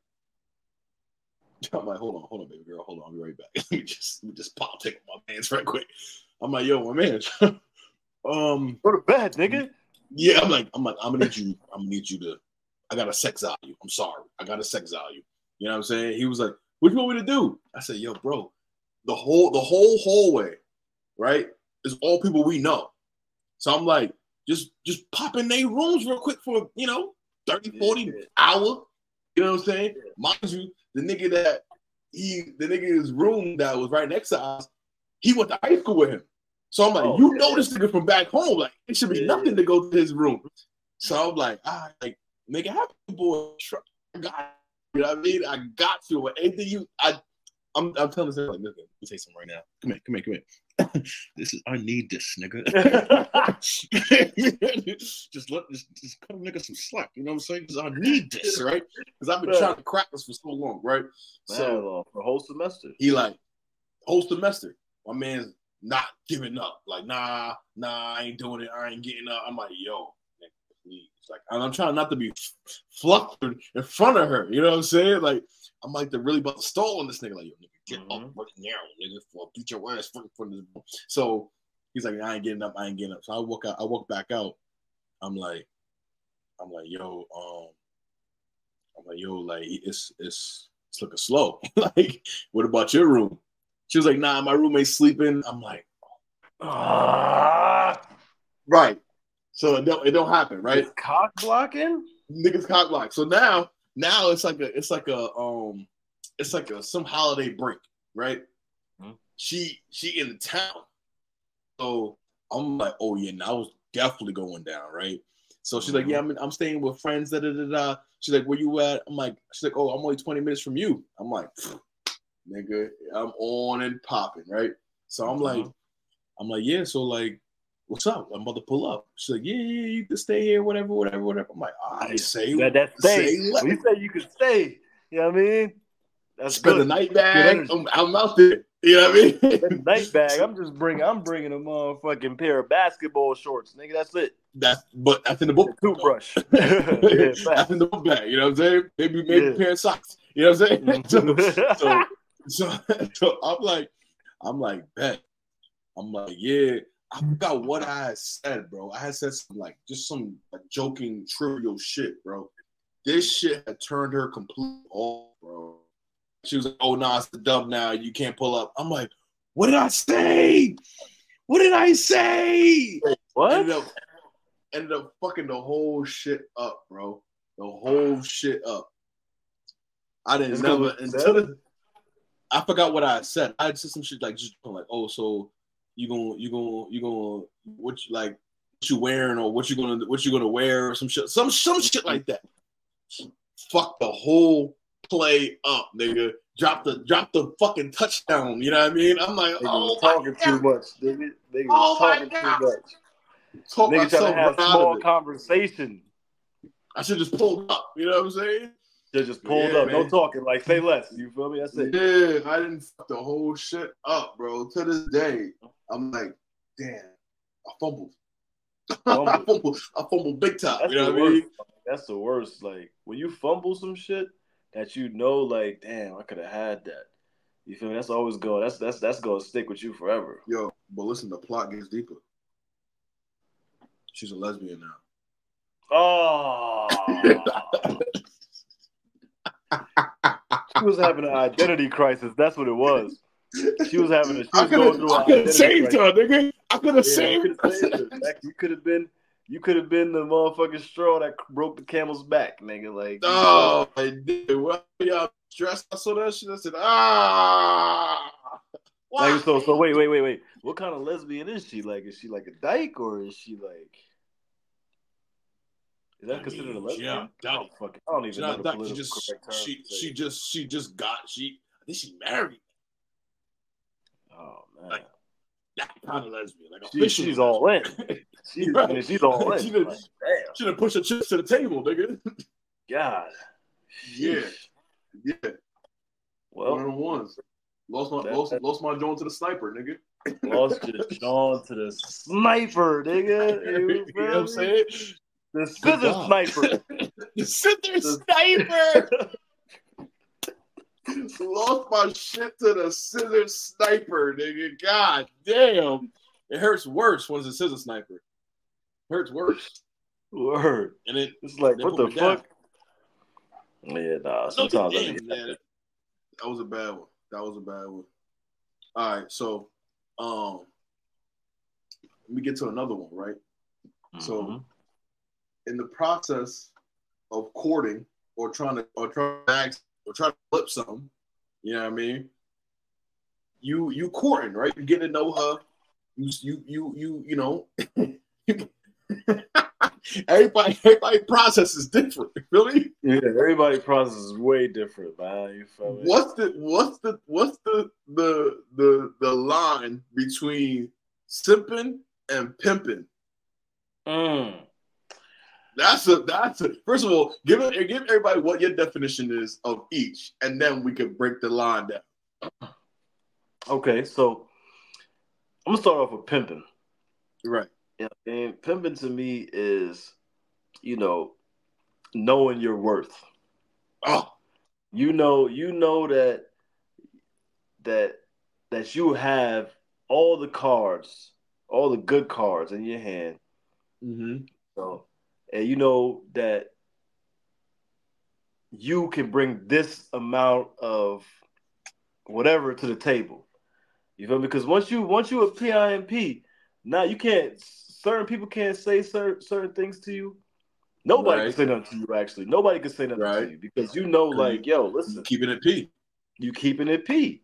*laughs* I'm like, hold on, hold on, baby girl, hold on, I'll be right back. *laughs* let me just let me just pop take my pants right quick. I'm like, yo, my man. *laughs* um Go to bed, nigga. Yeah, I'm like, I'm like, I'm gonna need you, I'm gonna need you to I got a sex value. I'm sorry. I got a sex value. You know what I'm saying? He was like, what you want me to do? I said, yo, bro, the whole the whole hallway, right, is all people we know. So I'm like, just just pop in their rooms real quick for, you know, 30, 40 yeah. hour. You know what I'm saying? Mind you, the nigga that he the nigga in his room that was right next to us, he went to high school with him. So I'm like, oh, you know this nigga from back home. Like, it should be yeah. nothing to go to his room. So I'm like, ah, like, nigga, happy boy. I got you know what I mean? I got to. But anything you I I'm I'm telling this like, listen, let me say something right now. Come here, come here, come here. *laughs* this is I need this, nigga. *laughs* just let just, just cut a nigga some slack. You know what I'm saying? Because I need this, right? Because I've been trying to crack this for so long, right? So for whole semester. He like whole semester. My man's not giving up. Like, nah, nah, I ain't doing it. I ain't getting up. I'm like, yo, please. Like, and I'm trying not to be flustered in front of her. You know what I'm saying? Like, I'm like, they're really about to stall on this nigga. Like, yo, nigga, get mm-hmm. up right now, nigga, for beat your ass for, for this. So he's like, I ain't getting up. I ain't getting up. So I walk out. I walk back out. I'm like, I'm like, yo, um, I'm like, yo, like, it's it's it's looking slow. *laughs* like, what about your room? She was like, nah, my roommate's sleeping. I'm like, ah, right. So it don't it don't happen, right? It's cock blocking? Niggas cock block. So now now it's like a it's like a um it's like a some holiday break, right? Mm-hmm. She she in the town. So I'm like, oh yeah, now I was definitely going down, right? So she's like, yeah, mm-hmm. I'm, I'm staying with friends. Da, da, da, da. She's like, where you at? I'm like, she's like, oh, I'm only 20 minutes from you. I'm like, nigga, I'm on and popping, right? So I'm like, mm-hmm. I'm like, yeah. So like, what's up? I'm about to pull up. She's like, yeah, yeah, you can stay here, whatever, whatever, whatever. I'm like, I say, that, that stay. say you say you can stay, you know what I mean? That's Spend good. the night bag. I'm, I'm, out there. You know what I mean? the night bag. I'm just bringing. I'm bringing a motherfucking pair of basketball shorts, nigga. That's it. That's but that's in the book. Toothbrush. *laughs* *laughs* yeah, that's in the book bag. You know what I'm saying? Maybe maybe yeah. a pair of socks. You know what I'm saying? *laughs* so, so, so, *laughs* so I'm like, I'm like, bet. I'm like, yeah. I forgot what I had said, bro. I had said some like just some like joking, trivial shit, bro. This shit had turned her complete off, bro. She was like, "Oh, nah, it's the dub now. You can't pull up." I'm like, "What did I say? What did I say?" What? Ended up, ended up fucking the whole shit up, bro. The whole shit up. I didn't it's never until the, I forgot what I said. I said some shit like just like, "Oh, so you gonna you gonna you gonna what you like what you wearing or what you gonna what you gonna wear or some shit some some shit like that. Fuck the whole play up, nigga. Drop the drop the fucking touchdown. You know what I mean? I'm like, oh talking God. too much, nigga. Nigga oh talking too much. Talk nigga trying to have small conversation. I should just pull up. You know what I'm saying? They just pulled yeah, up, man. no talking. Like say less. You feel me? That's it. Yeah, I didn't fuck the whole shit up, bro. To this day, I'm like, damn, I fumbled. *laughs* I fumbled. I fumbled big time. That's you know what I mean? That's the worst. Like when you fumble some shit that you know, like, damn, I could have had that. You feel me? That's always going. That's that's that's gonna stick with you forever. Yo, but listen, the plot gets deeper. She's a lesbian now. Oh. She was having an identity crisis. That's what it was. She was having a. She was going through. I could have saved her, nigga. I could have yeah, saved her. You could have been. You could have been the motherfucking straw that broke the camel's back, nigga. Like, oh, I did. What y'all stressed? I saw that shit. I said, ah. Like, so, so wait, wait, wait, wait. What kind of lesbian is she? Like, is she like a dyke or is she like? Is that I considered mean, a lesbian? Yeah, I don't, fucking, I don't even know the political just. She, she just, she just got, she, I think she married. Oh man, like, that kind of lesbian, like She, she's all in. She's, *laughs* Right. She's all in. She done- Like, damn, Should have pushed her chips to the table, nigga. God. Yeah. Yeah, one of Well, them ones. Lost my That- lost, that- lost my joint to the sniper, nigga. lost your *laughs* Sean to the sniper, nigga. You, *laughs* you know what I'm saying? The scissor job. sniper. *laughs* The scissor The- sniper. *laughs* Lost my shit to the scissor sniper, nigga. God damn. It hurts worse when it's a scissor sniper. hurts worse. Word. And it It's like, what the me down. fuck? Yeah, nah. no, Sometimes I damn, need man. That was a bad one. That was a bad one. All right, so um let me get to another one, right? So Mhm. In the process of courting or trying to or trying to ask or trying to flip something, you know what I mean? You you courting, right? You get to know her. You you you you you know. *laughs* everybody everybody process is different. *laughs* really. yeah, everybody process is way different, man. You feel me? What's the what's the what's the the the the line between simping and pimping? Mm. That's a that's a first of all, give it give everybody what your definition is of each, and then we can break the line down. Okay, so I'm gonna start off with pimping. Right. Yeah, and pimping to me is, you know, knowing your worth. Oh, You know, you know that that that you have all the cards, all the good cards in your hand. mm-hmm. So, and you know that you can bring this amount of whatever to the table. You feel me? Because once you once you a PIMP, now you can't. Certain people can't say certain certain things to you. Nobody Right. can say nothing to you. Actually, nobody can say nothing Right. to you because you know, like, yo, listen, keeping it P. you keeping it P.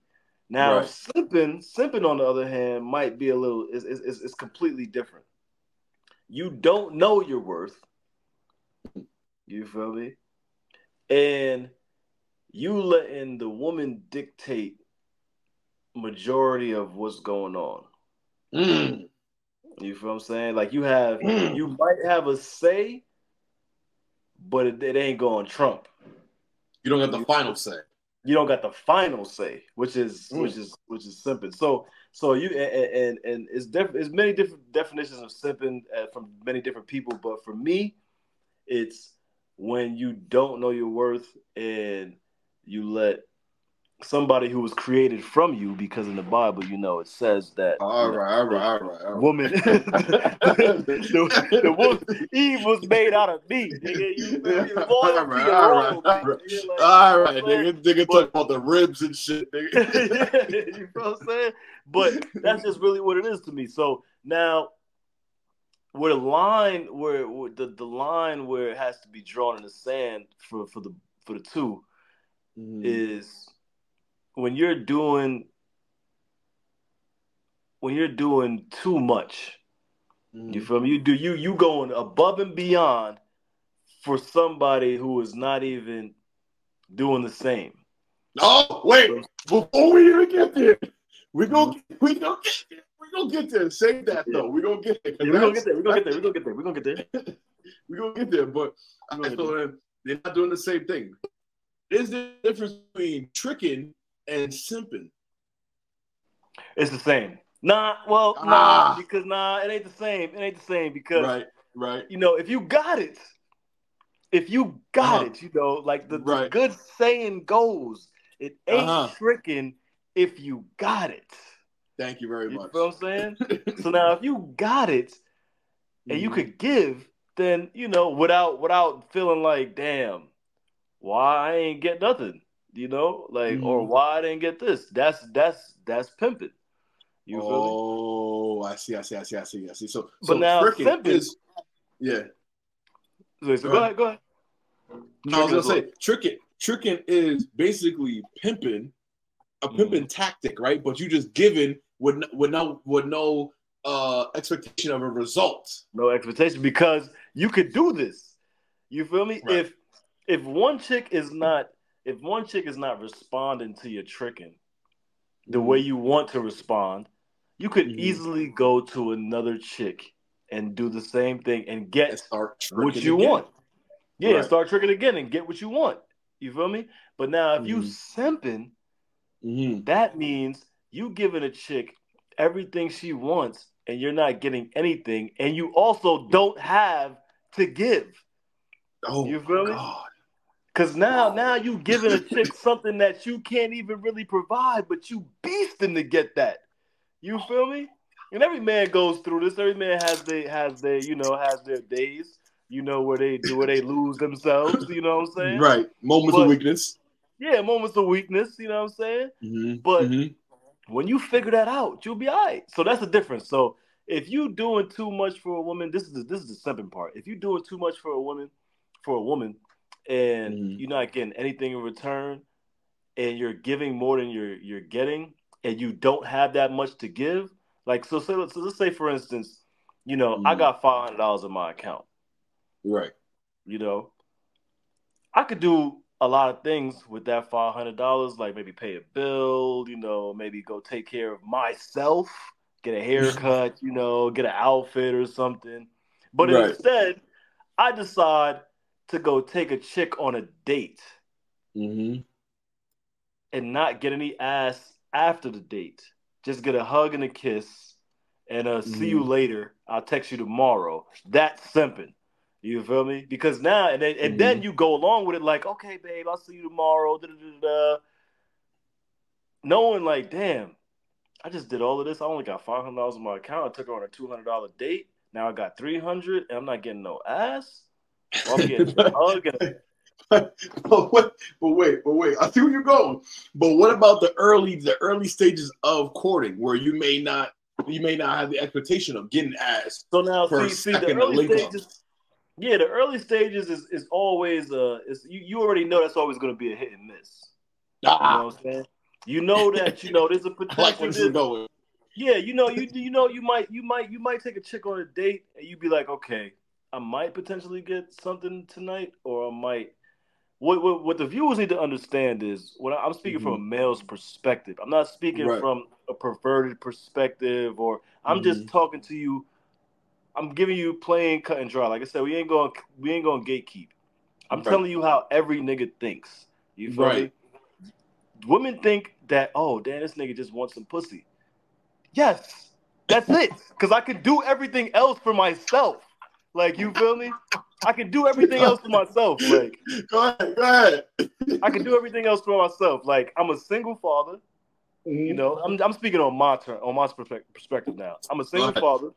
Now, Right. simping, simping on the other hand, might be a little. Is is is completely different. You don't know your worth. You feel me? And you letting the woman dictate majority of what's going on. Mm. You feel what I'm saying? Like you have, Mm. you might have a say, but it, it ain't going Trump. You don't have the final say. you don't got the final say, which is Mm. which is which is simping. So so you and and, and it's def- it's many different definitions of simping uh, from many different people, but for me, it's when you don't know your worth and you let somebody who was created from you, because in the Bible, you know, it says that All right, all right, all right. All right. woman, *laughs* the, the woman, Eve was made out of meat. Nigga. You, *laughs* you loyalty All right, all right, all right. nigga, like- All right, nigga. Nigga talk about the ribs and shit, nigga. *laughs* you know what I'm saying? But that's just really what it is to me. So now, where the line, where, where the, the line where it has to be drawn in the sand for, for the for the two Mm. is when you're doing when you're doing too much. Mm. You feel me? You do you you going above and beyond for somebody who is not even doing the same. Oh, wait. Before we even get there, we gonna we gonna get there. We gonna get there. Say that though. We gonna get there. we're gonna get there. We're gonna get there. We're gonna get there. We're gonna get there. we gonna get there, *laughs* but I feel that they're not doing the same thing. Is the difference between tricking and simping? It's the same. Nah, well, Ah. nah, because nah, it ain't the same. It ain't the same because Right, right. you know if you got it, if you got Uh-huh. it, you know, like the, the good saying goes, it ain't Uh-huh. tricking if you got it. Thank you very You much. feel what I'm saying? *laughs* so now if you got it and you Mhm. could give, then you know, without without feeling like, damn, why I ain't get nothing, you know, like or Mhm. why I didn't get this. That's that's that's pimping. You feel me? Oh, I see, I see, I see, I see, I see. So, But so now simping- is, yeah. So, so Go go ahead. ahead, go ahead. No, I was gonna say tricking. Tricking is basically pimping, a Mm-hmm. pimping tactic, right? But you just giving with with no with no uh expectation of a result. no expectation because you could do this. You feel me? Right. If if one chick is not if one chick is not responding to your tricking the way you want to respond, You could Mhm. easily go to another chick and do the same thing and get And what you again. want. Yeah, Right. start tricking again and get what you want. You feel me? But now if you Mhm. simping, Mhm. that means you giving a chick everything she wants and you're not getting anything, and you also don't have to give. Oh, You feel me? Cause now, now you giving a chick *laughs* something that you can't even really provide, but you beasting to get that. You feel me? And every man goes through this. Every man has their has their you know has their days. You know where they do where they lose themselves. You know what I'm saying? Right. Moments But- of weakness. Yeah, moments of weakness. You know what I'm saying? Mhm. But Mhm. When you figure that out, you'll be all right. So that's the difference. So if you doing too much for a woman, this is the, this is the simping part. If you doing too much for a woman, for a woman, and Mhm. you're not getting anything in return, and you're giving more than you're you're getting, and you don't have that much to give, like so. Say let's, so let's say for instance, you know, I Mhm. got five hundred dollars in my account. Right. You know, I could do a lot of things with that five hundred dollars, like maybe pay a bill, you know, maybe go take care of myself, get a haircut, *laughs* you know, get an outfit or something. But Right. instead, I decide to go take a chick on a date Mhm. and not get any ass after the date. Just get a hug and a kiss, and uh, see you Mhm. later. I'll text you tomorrow. That's simping. You feel me? Because now and then, and Mm-hmm. then you go along with it like, okay, babe, I'll see you tomorrow. Da, da, da, da. Knowing like, damn, I just did all of this. I only got five hundred dollars in my account. I took her on a two hundred dollar date. Now I got three hundred, and I'm not getting no ass. Well, I'm getting *laughs* a hug and but wait, but wait, but wait. I see where you're going. But what about the early, the early stages of courting, where you may not, you may not have the expectation of getting ass So now, see, see the early stages. Yeah, the early stages is, is always uh, is you, you already know that's always going to be a hit and miss. You know Ah, what I'm saying? You know that you know there's a *laughs* like potential. where this is going. yeah, you know you you know you might you might you might take a chick on a date and you'd be like, okay, I might potentially get something tonight, or I might. What what, what the viewers need to understand is when I'm speaking from a male's perspective. I'm not speaking Mm-hmm. Right. from a perverted perspective, or I'm just Mhm. talking to you. I'm giving you plain cut and dry. Like I said, we ain't going we ain't going to gatekeep. I'm Right. telling you how every nigga thinks. You feel Right. me? Women think that oh damn this nigga just wants some pussy. Yes, that's it. Cause I could do everything else for myself. Like you feel me? I can do everything else for myself. Like *laughs* Go ahead, go ahead. I can do everything else for myself. Like I'm a single father. You mm-hmm. know, I'm, I'm speaking on my turn, on my perspective now. I'm a single father.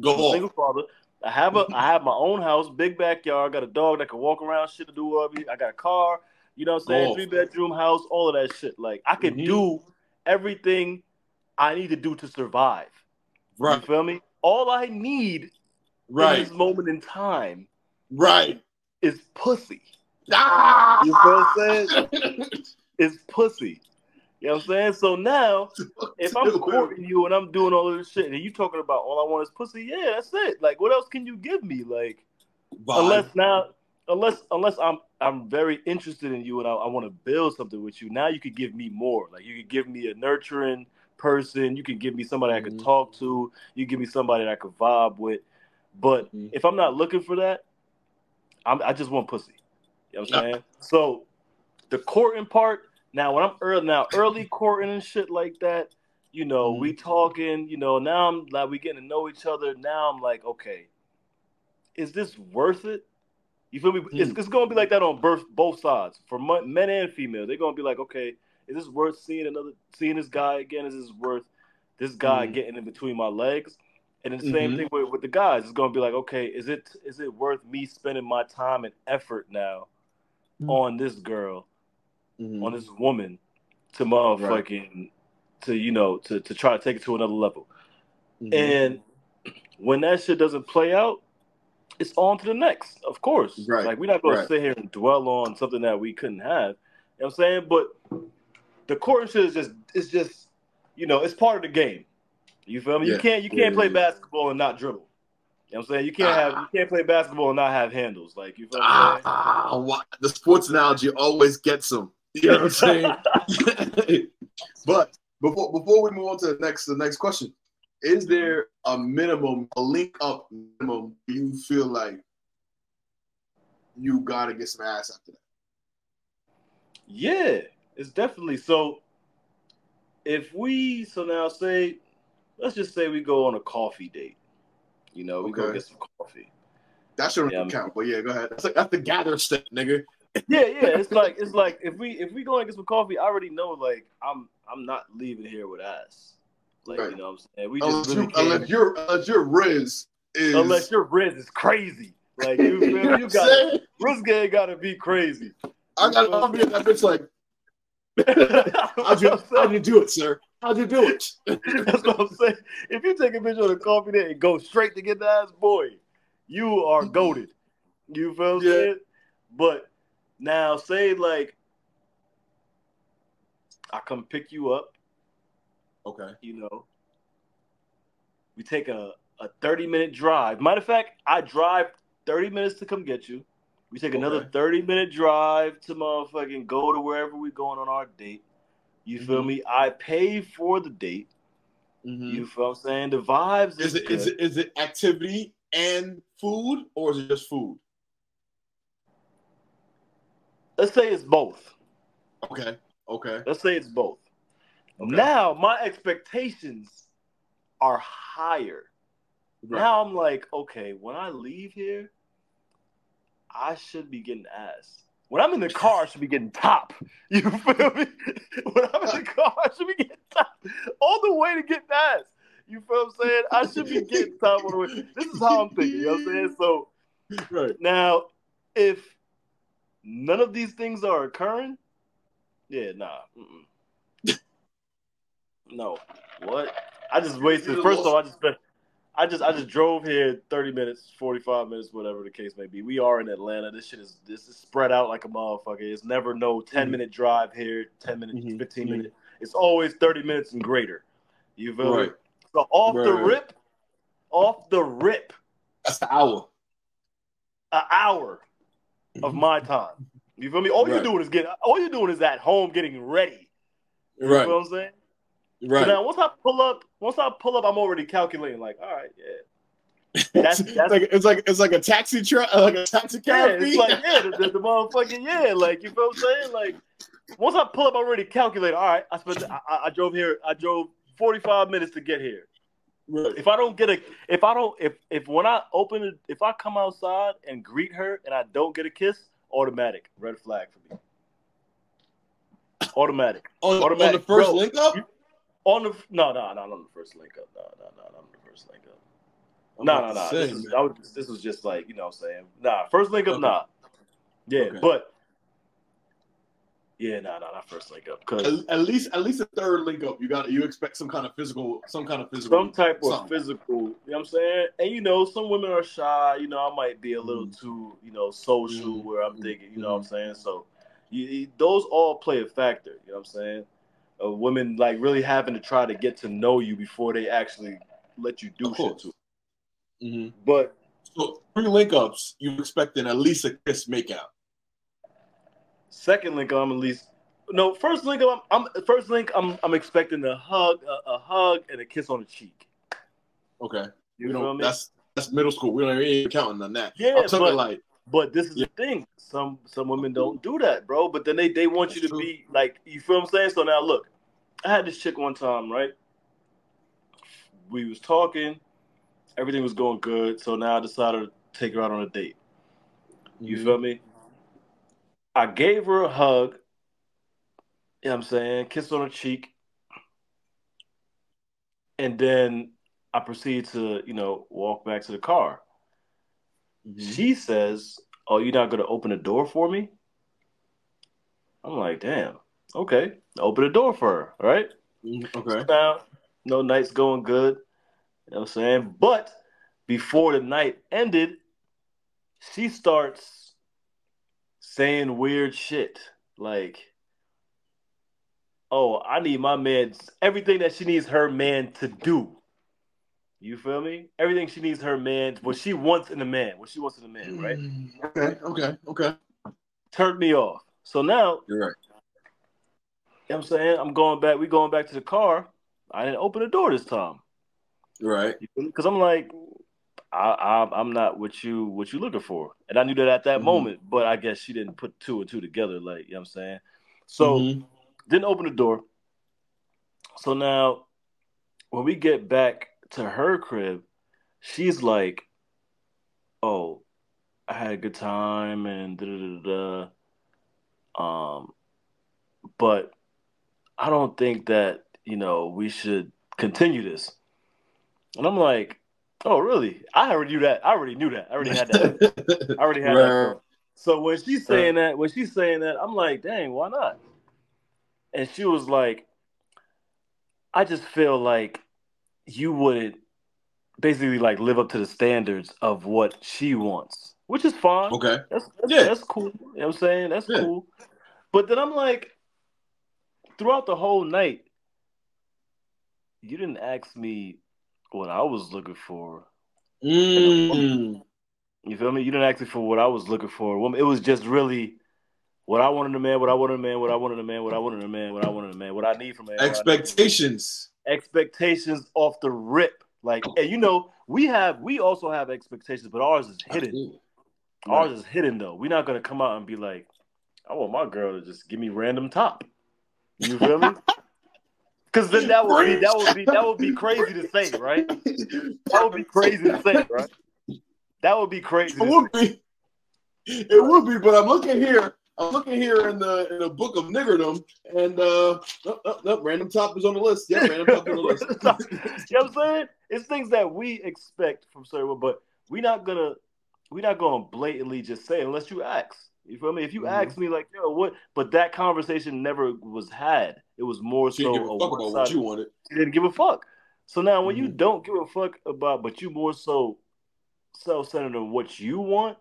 Go I'm a single father. I have a I have my own house, big backyard. got a dog that can walk around, shit to do whatever. I got a car. You know what I'm saying? Go off. Three bedroom house, all of that shit. Like I can Mhm. do everything I need to do to survive. You Right, feel me? All I need in right, this moment in time right. is pussy. Ah! You feel what I'm Is *laughs* pussy. You know what I'm saying? So now, *laughs* if I'm courting you and I'm doing all of this shit, and you talking about all I want is pussy, yeah, that's it. Like, what else can you give me? Like, Vibe. unless now, unless unless I'm I'm very interested in you and I, I want to build something with you. Now you could give me more. Like, you could give me a nurturing person. You can give me somebody I could Mhm. talk to. You give me somebody that I could vibe with. But Mhm. if I'm not looking for that, I'm, I just want pussy. You know what I'm Yeah. saying? So the courting part. Now, when I'm early, now early courting and shit like that, you know, Mhm. we talking. You know, now I'm like we getting to know each other. Now I'm like, okay, is this worth it? You feel me? It's, Mm. it's gonna be like that on both both sides for men and female. They're gonna be like, okay, is this worth seeing another seeing this guy again? Is this worth this guy Mm. getting in between my legs? And then the same Mhm. thing with, with the guys. It's gonna be like, okay, is it is it worth me spending my time and effort now Mm. on this girl, Mhm. on this woman, to motherfucking to you know to to try to take it to another level? Mhm. And when that shit doesn't play out, it's on to the next, of course. Right, Like we're not gonna right. sit here and dwell on something that we couldn't have. You know what I'm saying? But the courting shit is just it's just you know, it's part of the game. You feel me? You can't you can't play yeah. basketball and not dribble. You know what I'm saying? You can't have Ah. you can't play basketball and not have handles. Like you feel I'm? Ah, the sports analogy always gets them. You know what I'm saying? *laughs* but before before we move on to the next the next question, is there a minimum, a link up minimum you feel like you gotta get some ass after that? Yeah, it's definitely so. If we so now say, let's just say we go on a coffee date. You know, we go get some coffee. That shouldn't Yeah, count, but yeah, go ahead. That's like that's the gather step, nigga. Yeah, yeah. It's like it's like if we if we go and get some coffee, I already know like I'm I'm not leaving here with ass. Like Right. you know what I'm saying? We just Unless, really you, unless your unless your Riz is unless your Riz is crazy. Like you, *laughs* You know feel, what you got? Riz game gotta be crazy. I got I'll be that bitch like *laughs* how'd you how'd you do it, sir? How'd you do it? *laughs* That's what I'm saying. If you take a picture on a coffee date and go straight to get the ass, boy, you are goaded. You feel Yeah. saying? But now say like I come pick you up, Okay. you know. We take a, a 30 minute drive. Matter of fact, I drive 30 minutes to come get you. We take another 30 minute drive to motherfucking go to wherever we're going on our date. You feel Mhm. me? I pay for the date. You feel what I'm saying? The vibes Is it is it is it activity and food or is it just food? Let's say it's both. Okay. Okay. Let's say it's both. Okay. Now my expectations are higher. Right. Now I'm like, okay, when I leave here, I should be getting ass. When I'm in the *laughs* car, I should be getting top. *laughs* You feel me? When I'm in the car, I should be getting top all the way to get ass. You feel what I'm saying? I should be getting top all the way. This is how I'm thinking. You know what I'm saying? So *laughs* Right. now, if none of these things are occurring, yeah, nah. Mm-mm. no. What? I just wasted. First of all, I just spent. I just I just drove here 30 minutes, 45 minutes, whatever the case may be. We are in Atlanta. This shit is this is spread out like a motherfucker. It's never no 10 Mhm. minute drive here, 10 minutes, Mhm. 15 Mhm. minutes. It's always 30 minutes and greater. You feel Right. me? So off the rip, off the rip, That's the hour. an hour of my time. You feel me? All you're doing is getting all you're doing is at home getting ready. You Right. feel what I'm saying? Right. So now once I pull up, once I pull up, I'm already calculating, like, all right, yeah. that's- it's, *laughs* that's- like it's like it's like a taxi truck, uh, like a taxi Yeah, cab. it's like, yeah, the, the, the *laughs* motherfucking yeah, like you feel what I'm saying? Like once I pull up, I'm already calculating, all right, I spent I, I- I drove here, I drove 45 minutes to get here. If I don't get a if I don't if if when I open it, if I come outside and greet her and I don't get a kiss, automatic, red flag for me. Automatic. on, on the first Bro, link up. you- On the no, no, not on the first link up. No, no, no, not on the first link up. No, no, no. This, is, was, this was just like you know what I'm saying. Nah, first link up, Okay. nah. Yeah, Okay. but yeah, nah, nah, not first link up. Cause At, at least at least a third link up. You got you expect some kind of physical some kind of physical some type of physical, you know what I'm saying? And you know, some women are shy. You know, I might be a little too, you know, social. Mhm. Where I'm thinking, you know what I'm saying? So, you, you- those all play a factor. You know what I'm saying? Of women like really having to try to get to know you before they actually let you do Of shit course. to. hmm But So three link ups, you expecting at least a kiss makeout. Second link, I'm at least no. First link, I'm, I'm first link. I'm I'm expecting a hug, a, a hug, and a kiss on the cheek. Okay. You we feel don't me? that's that's middle school. We don't even counting on that. Yeah, but- like But this is Yeah. the thing. Some some women don't do that, bro. But then they they want you to true. be like, you feel what I'm saying? So now look, I had this chick one time, right? We was talking, everything was going good. So now I decided to take her out on a date. You Mhm. feel me? I gave her a hug. You know what I'm saying? Kiss on her cheek. And then I proceed to, you know, walk back to the car. Mhm. She says, Oh, you're not going to open the door for me? I'm like, Damn. Okay. Open the door for her. Right. Mhm. Okay. Now, no night's going good. You know what I'm saying? But before the night ended, she starts saying weird shit. Like, oh, I need my man everything that she needs her man to do. You feel me? Everything she needs her man, what she wants in a man, what she wants in a man, right? Mm, Okay. Okay. Okay. Turned me off. So now You're right. You know what I'm saying? I'm going back. We going back to the car. I didn't open the door this time. Right. Because I'm like, I, I, I'm not what you what you looking for, and I knew that at that Mhm. moment. But I guess she didn't put two and two together. Like you know what I'm saying. So Mhm. didn't open the door. So now, when we get back to her crib, she's like, "Oh, I had a good time and da da da da." Um, but I don't think that you know we should continue this. And I'm like, "Oh, really? I already knew that. I already knew that. I already had that. I already had that." *laughs* Right. So when she's uh. saying that, when she's saying that, I'm like, "Dang, why not?" And she was like, "I just feel like you wouldn't basically like live up to the standards of what she wants, which is fine. Okay. That's that's, Yeah. that's cool. You know what I'm saying? That's Yeah. cool. But then I'm like, throughout the whole night, you didn't ask me what I was looking for. Mm. You feel me? You didn't ask me for what I was looking for. It was just really what I wanted a man, what I wanted a man, what I wanted a man, what I wanted a man, what I wanted a man, what I need from a man. what I need from a man. Expectations. expectations off the rip. Like, and you know, we have we also have expectations, but ours is hidden. Absolutely. Ours is hidden though. We're not gonna come out and be like, I want my girl to just give me random top. You feel me? *laughs* Because then that would be that would be that would be *laughs* crazy to say, right? That would be crazy to say, right? That would be crazy. It would be. It would be, but I'm looking here. I'm looking here in the in the book of niggerdom, and uh, no, no, no, random top is on the list. Yeah, random top is on the list. *laughs* you know what I'm saying? It's things that we expect from certain, but we're not gonna we're not gonna blatantly just say unless you ask. You feel me? If you Mhm. ask me, like, yo, what? But that conversation never was had. It was more She so didn't give a a fuck about what one-sided- you wanted. She didn't give a fuck. So now, when you Mhm. don't give a fuck about, but you more so self-centered on what you want,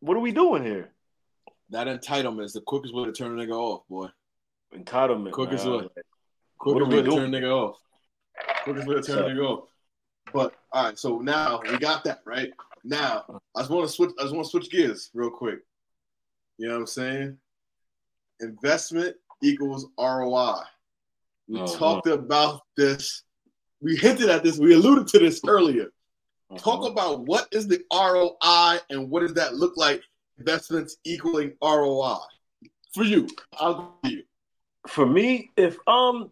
what are we doing here? That entitlement is the quickest way to turn a nigga off, boy. Entitlement. Quickest man. way. Quickest are we way to doing? turn a nigga off. Quickest way to turn a nigga off. But all right, so now we got that right. Now I just want to switch. I just want to switch gears real quick. You know what I'm saying? Investment equals ROI. We Uh-huh. talked about this. We hinted at this. We alluded to this earlier. Talk Uh-huh. about what is the ROI and what does that look like? Investments equaling ROI for you. I'll go to you. For me, if um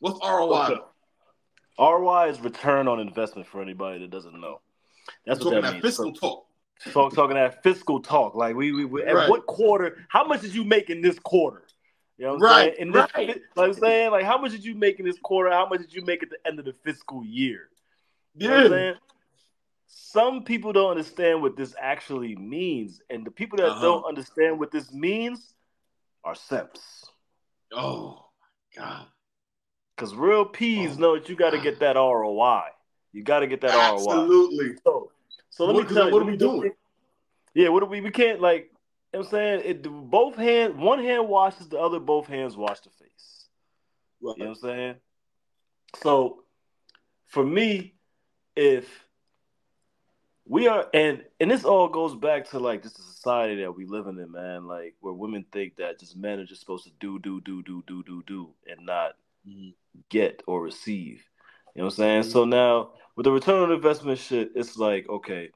What's ROI? Okay. ROI is return on investment for anybody that doesn't know. That's We're what talking that that means. fiscal talk. So, talk, talking that fiscal talk. Like we, we, we at Right. what quarter? How much did you make in this quarter? You know what I'm Right, saying? In this, right. Like I'm saying, like how much did you make in this quarter? How much did you make at the end of the fiscal year? You know what I'm Yeah. saying? Some people don't understand what this actually means, and the people that Uh-huh. don't understand what this means are simps. Oh my god. Because real P's Oh. know that you got to get that ROI. You got to get that ROI. Absolutely. So, so let What- me tell you. what are we doing? Yeah, what are we? We can't like. You know what I'm saying it. Both hand, one hand washes the other. Both hands wash the face. Right. You know what I'm saying? So, for me, if we are, and and this all goes back to like just the society that we living in, man. Like where women think that just men are just supposed to do, do, do, do, do, do, do, and not Mhm. get or receive. You know what I'm saying? Mhm. So now with the return on investment shit, it's like, okay,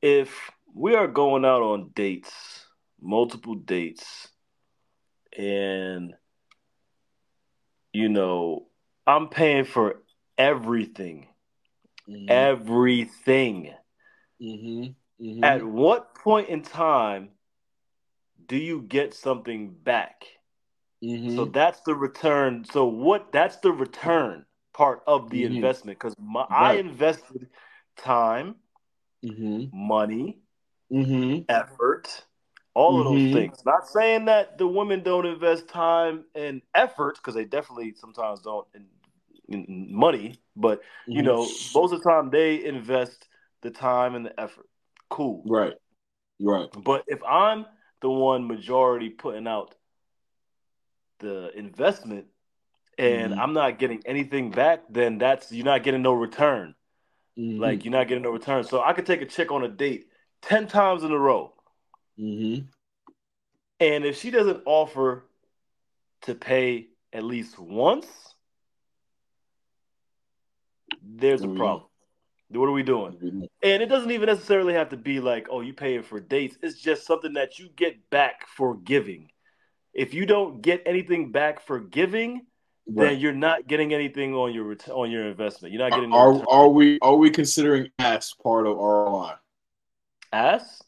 if we are going out on dates, multiple dates, and you know, I'm paying for everything, Mhm. everything. Mhm. Mhm. At what point in time do you get something back? So that's the return. So what? That's the return part of the Mhm. investment because I invested time, Mhm. money, Mhm. effort, all of those Mhm. things. Not saying that the women don't invest time and effort because they definitely sometimes don't in, in money, but you Mhm. know most of the time they invest the time and the effort. Cool. Right. Right. But if I'm the one majority putting out the investment and Mhm. I'm not getting anything back, then that's you're not getting no return. Mhm. Like you're not getting no return. So I could take a chick on a date 10 times in a row. Mhm. And if she doesn't offer to pay at least once, there's a problem. What are we doing? And it doesn't even necessarily have to be like, oh, you paying for dates. It's just something that you get back for giving. If you don't get anything back for giving, then you're not getting anything on your ret- on your investment. You're not getting Are, are we are we considering ass part of ROI? Ass.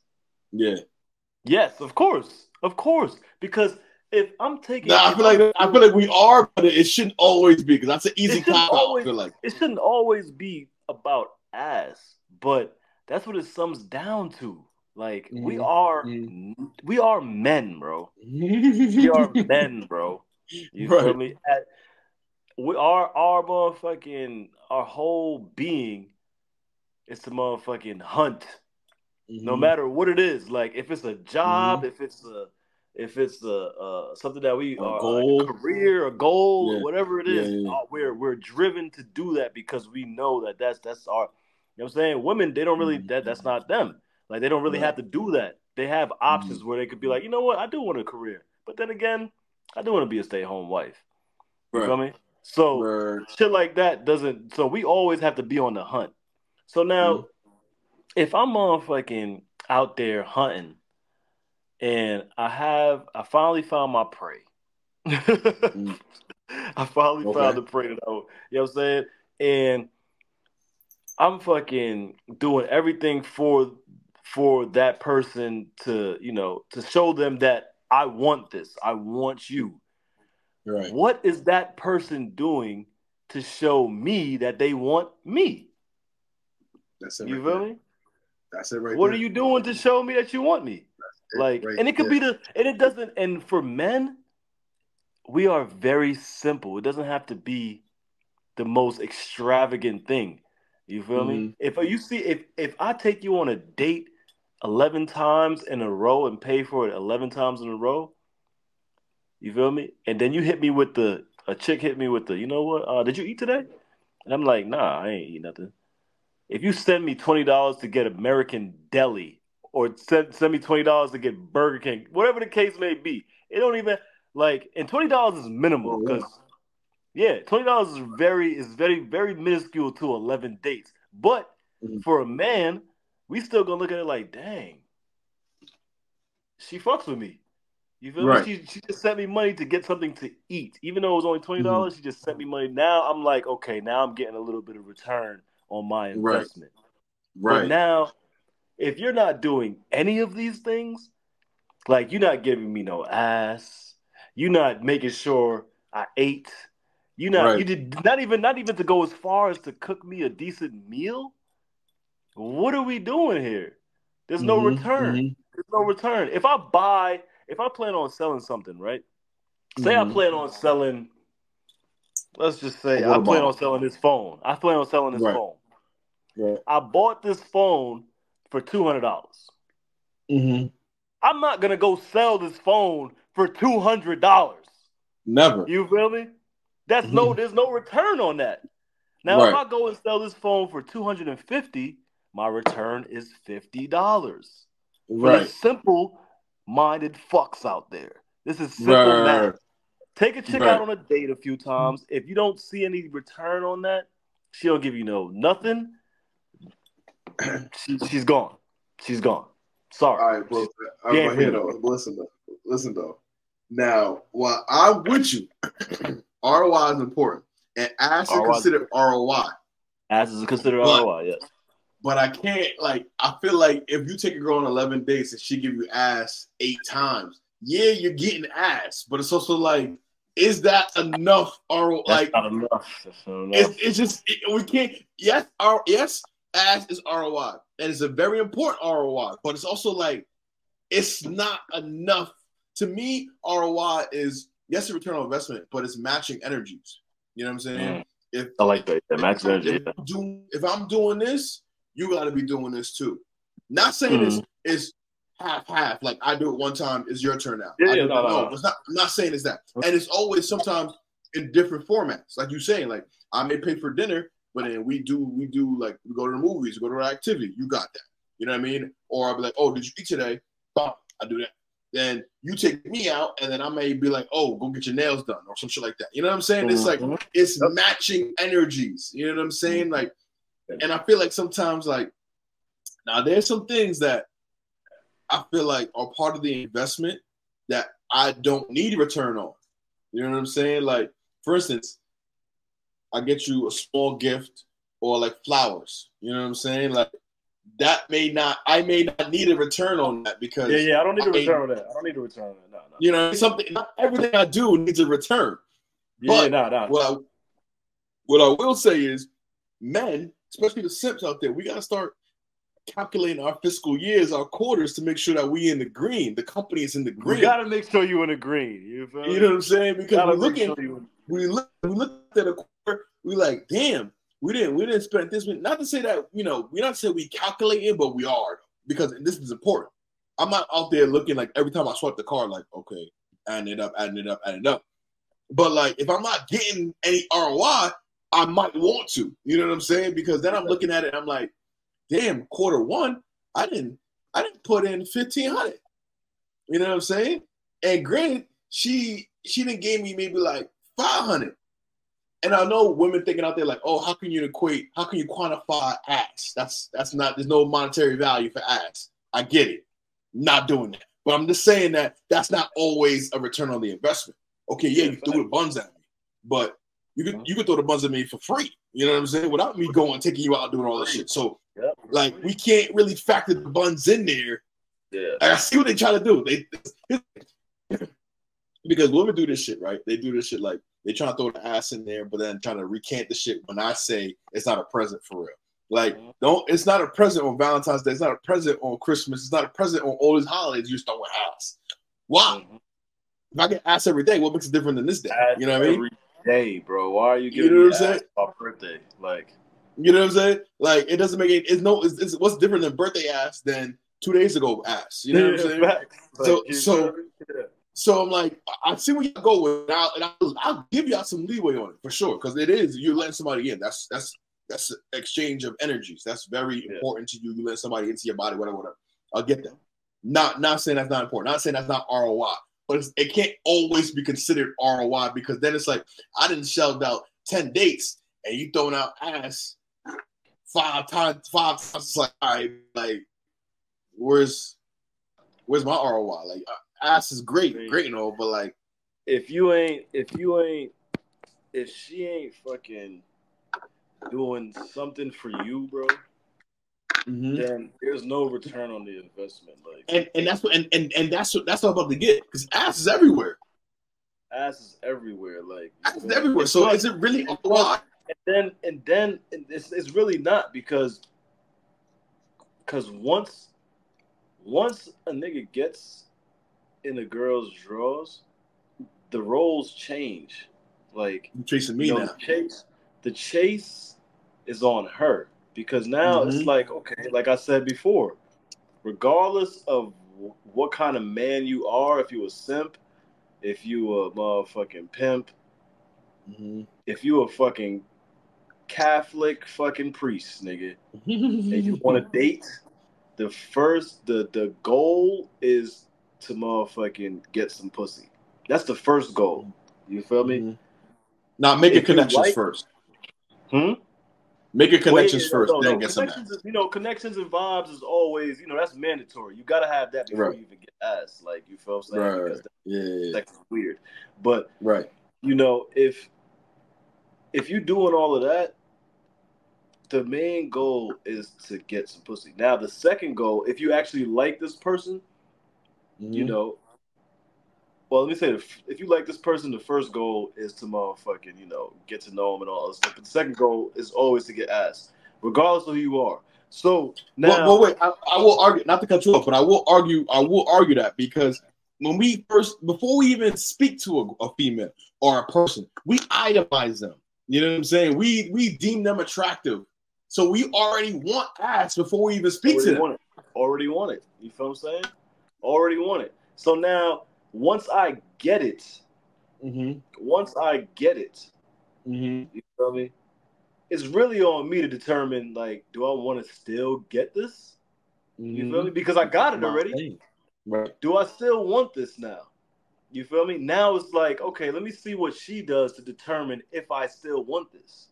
Yeah. Yes, of course, of course. Because if I'm taking, Nah, I feel like I'm- feel like we are, but it shouldn't always be because that's an easy It shouldn't cop out. I always- feel like. it shouldn't always be about ass, but that's what it sums down to. Like we Mhm, are, mhm. we are men, bro. *laughs* We are men, bro. You feel Right. me? At- we are our motherfucking our whole being is to motherfucking hunt. No Mhm. matter what it is, like if it's a job, if it's a if it's a uh, something that we A are goal. a career, a goal, Yeah. whatever it is, Yeah, yeah, uh, we're we're driven to do that because we know that that's that's our. You know what I'm saying? Women, they don't really Mhm. that that's not them. Like they don't really Right. have to do that. They have options where they could be like, you know what, I do want a career, but then again, I do want to be a stay at home wife. You Right. feel me? So Right. shit like that doesn't. So we always have to be on the hunt. So now, Mhm. If I'm motherfucking out there hunting, and I have, I finally found my prey. Mm. *laughs* I finally Okay. found the prey that I, you know what I'm saying, and I'm fucking doing everything for for that person to, you know, to show them that I want this. I want you. Right. What is that person doing to show me that they want me? That's it. You right feel there. me? That's it right What there. are you doing to show me that you want me? Like, right and it could there. be the, and it doesn't, and for men, we are very simple. It doesn't have to be the most extravagant thing. You feel me? Mhm. If you see, if if I take you on a date eleven times in a row and pay for it eleven times in a row, you feel me? And then you hit me with the a chick hit me with the, you know what? Uh, did you eat today? And I'm like, nah, I ain't eat nothing. If you send me twenty dollars to get American Deli, or send send me twenty dollars to get Burger King, whatever the case may be, it don't even like. And twenty dollars is minimal because yeah, twenty dollars is very is very very minuscule to eleven dates. But Mhm. for a man, we still gonna look at it like, dang, she fucks with me. You feel Right. me? She, she just sent me money to get something to eat, even though it was only twenty Mm-hmm. dollars. She just sent me money. Now I'm like, okay, now I'm getting a little bit of return on my Right. investment. But Right. now, if you're not doing any of these things, like you're not giving me no ass, you're not making sure I ate, you not Right. you did not even not even to go as far as to cook me a decent meal. What are we doing here? There's no Mhm, return. mhm. There's no return. If I buy, if I plan on selling something, right? Say I Mhm. plan on selling. Let's just say I plan on selling this phone. I plan on selling this Right. phone. Right. I bought this phone for two hundred dollars. Mhm. I'm not gonna go sell this phone for two hundred dollars. Never. You feel me? That's no, Mhm. there's no return on that. Now, if I go and sell this phone for two hundred and fifty, my return is fifty dollars. Right. simple-minded fucks out there, this is simple Right. right, math. Right. Take a chick Right. out on a date a few times. If you don't see any return on that, she'll give you no nothing. She, she's gone. She's gone. Sorry. All right, but, all Yeah, right, but here though. Listen though. Listen though. Now, while I'm with you, *clears throat* ROI is important, and ass is ROI is considered ROI. Ass is considered But- ROI. Yes. But I can't like. I feel like if you take a girl on 11 dates and she give you ass eight times, yeah, you're getting ass. But it's also like, is that enough? ROI? That's Like, not enough. Not enough. it's, it's just it, we can't. Yes, our yes, ass is ROI, and it's a very important ROI. But it's also like it's not enough to me. ROI is yes, a return on investment, but it's matching energies. You know what I'm saying? Mm. If I like that. Yeah, max energy. if, I'm do, if I'm doing this, you got to be doing this too. Not saying Mm-hmm. it's it's half half. Like I do it one time, it's your turn now. Yeah, I do no, no, no. it's not. I'm not saying it's that. And it's always sometimes in different formats. Like you saying, like I may pay for dinner, but then we do we do like we go to the movies, go to an activity. You got that. You know what I mean? Or I'll be like, oh, did you eat today? Bam, I do that. then you take me out, and then I may be like, oh, go get your nails done or some shit like that. You know what I'm saying? It's like Mhm. it's matching energies. You know what I'm saying? Like, and I feel like sometimes like now there's some things that I feel like are part of the investment that I don't need a return on. You know what I'm saying? Like, for instance, I get you a small gift or like flowers. You know what I'm saying? Like that may not I may not need a return on that because Yeah, yeah. I don't need mean- return on that. I don't need to return on that. No, no. you know something not everything I do needs a return. Yeah, but- no, no. What I what I will say is men, especially the simps out there, we gotta start calculating our fiscal years, our quarters to make sure that we in the green. The company is in the green. You gotta make sure you in the green. You feel you know what I'm saying? Because we're looking sure we look we looked at a quarter, we like, damn, we didn't we didn't spend this many. Not to say that you know, we not say we calculating, but we are because this is important. I'm not out there looking like every time I swipe the card, like, okay, adding it up, adding it up, adding it up. But like if I'm not getting any ROI, I might want to. You know what I'm saying? Because then I'm looking at it, I'm like, damn, quarter one, I didn't I didn't put in fifteen hundred. You know what I'm saying? And granted, she she didn't give me maybe like five hundred. And I know women thinking out there like, oh, how can you equate? How can you quantify ass? That's that's not. There's no monetary value for ass. I get it. Not doing that. But I'm just saying that that's not always a return on the investment. Okay, yeah, you threw the buns at me, but you could you could throw the buns at me for free. You know what I'm saying? Without me going taking you out doing all this shit. So. Like we can't really factor the buns in there Yeah. I see what they try to do. They because women do this shit, right? They do this shit like they try to throw the ass in there, but then trying to recant the shit when I say it's not a present for real. Like, don't it's not a present on Valentine's Day, it's not a present on Christmas, it's not a present on all these holidays, you just throwing ass. Why? Mhm. If I get ass every day, what makes it different than this day? You know what I mean? Every day, bro. Why are you You giving know me ass my birthday? Like, You know what I'm saying? Like it doesn't make it it's no it's, it's what's different than birthday ass than two days ago ass. You know what I'm saying? So- so- Yeah. So I'm like, I see where you go with, and I'll, and I'll, I'll give y'all some leeway on it for sure, because it is you're letting somebody in. That's that's that's an exchange of energies. That's very Yeah. important to you. You let somebody into your body, whatever, whatever. I'll get them. Not not saying that's not important. Not saying that's not ROI, but it's, it can't always be considered ROI because then it's like I didn't shelled out ten dates and you throwing out ass five times. Five times. It's like, all right, like where's where's my ROI? Like uh, ass is great, great and all, but like if you ain't if you ain't if she ain't fucking doing something for you, bro, then there's no return on the investment. Like and and that's what and and, and that's what that's what I'm about to get because ass is everywhere. ass is everywhere. Like Ass is everywhere. So is it really ROI? And then and then and it's, it's really not because because once once a nigga gets in a girl's drawers, the roles change. Like You're chasing me you know, now? the chase, the chase is on her because now it's Mhm. like okay, like I said before, regardless of w- what kind of man you are, if you a simp, if you a motherfucking pimp, Mhm. if you a fucking Catholic fucking priest, nigga, and you want to date, the first the the goal is to motherfucking get some pussy. That's the first goal. You feel me? Mhm. Now make If your connections like- first. Hmm? Make your connections yeah, first, no, then no, get some. Is, you know, connections and vibes is always, you know, that's mandatory. You gotta have that before Right. you even get ass. Like you feel what I'm saying? Right. Because Yeah, yeah, yeah. sex is weird. But right. you know, if if you're doing all of that, the main goal is to get some pussy. Now, the second goal, if you actually like this person, you Mhm. know. Well, let me say, if, if you like this person, the first goal is to motherfucking, you know, get to know them and all that stuff. But the second goal is always to get ass, regardless of who you are. So now, well, well, wait. I, I will argue, not to cut you off, but I will argue. I will argue that because when we first, before we even speak to a, a female or a person, we itemize them. You know what I'm saying? We we deem them attractive, so we already want ass before we even speak to them. want it. Already want it. You feel what I'm saying? Already want it. So now, once I get it, Mm-hmm. once I get it, Mm-hmm. you feel me? It's really on me to determine, like, do I want to still get this? You feel me? Because I got it already. Right. Do I still want this now? You feel me? Now it's like, okay, let me see what she does to determine if I still want this.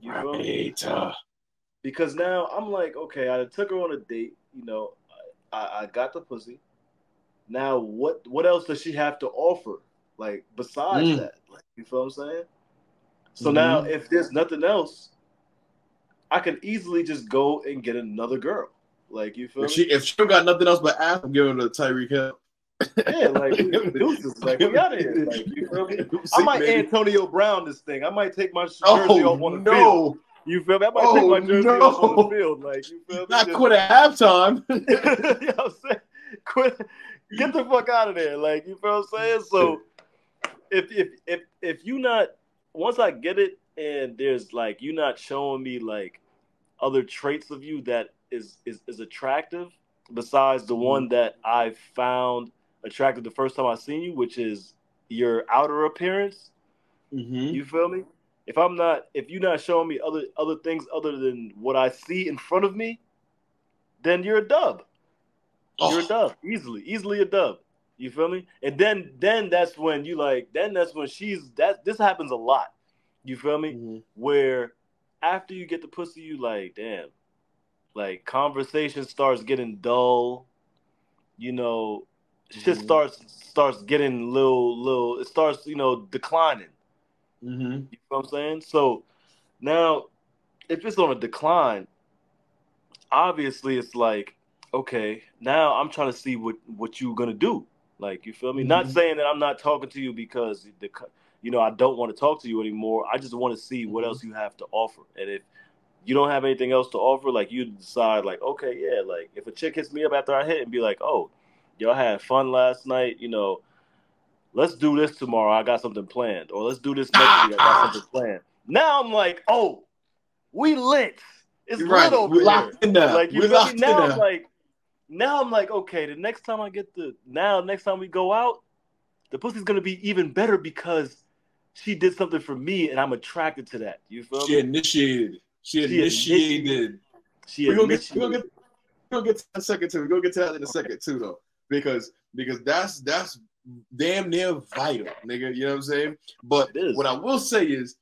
You feel me? Because now I'm like, okay, I took her on a date. You know, I, I got the pussy. Now, what what else does she have to offer? Like besides Mm. that, like, you feel what I'm saying? So now, Mhm. if there's nothing else, I can easily just go and get another girl. Like you feel if me? she if she don't got nothing else but ass, I'm giving her to Tyreek Hill. Yeah, like deuces, like we out of here. Like, you feel me? *laughs* I might. Antonio Brown this thing. I might take my oh, jersey Oh off on the field. no! You feel me? I might Oh, take my jersey off on no. the field. Like you feel me? Not Just- quit at halftime. *laughs* you know what I'm saying? Quit, get the fuck out of there. Like you feel what I'm saying? So if if if if you not once I get it and there's like you not showing me like other traits of you that is is, is attractive besides the mm-hmm. one that I found attractive the first time I seen you, which is your outer appearance. mm-hmm. You feel me? If I'm not, if you're not showing me other other things other than what I see in front of me, then you're a dub. You're a Oh, dub, easily, easily a dub. You feel me? And then, then that's when you like. Then that's when she's that. This happens a lot. You feel me? mhm. Where after you get the pussy, you like, damn, like conversation starts getting dull. You know, shit Mhm. starts starts getting little little. It starts, you know, declining. Mhm. You know what I'm saying? So now, if it's on a decline, obviously it's like, okay, now I'm trying to see what what you're gonna do. Like, you feel me? Not Mhm. saying that I'm not talking to you because the, you know, I don't want to talk to you anymore. I just want to see what Mhm. else you have to offer. And if you don't have anything else to offer, like you decide, like, okay, yeah, like if a chick hits me up after I hit and be like, oh, y'all had fun last night, you know, let's do this tomorrow. I got something planned, or let's do this next week. I got something planned. Now I'm like, oh, we lit. It's You're lit right. over We here. locked in now. Like you we feel me? locked in Now I'm like, now I'm like, okay, the next time I get the now next time we go out, the pussy's gonna be even better because she did something for me and I'm attracted to that. You feel She me? initiated. She She initiated. She We're gonna get we're gonna get we're gonna get to that in a second too. We're gonna get to that in a second too though. Because because that's that's damn near vital, nigga. You know what I'm saying? But what I will say is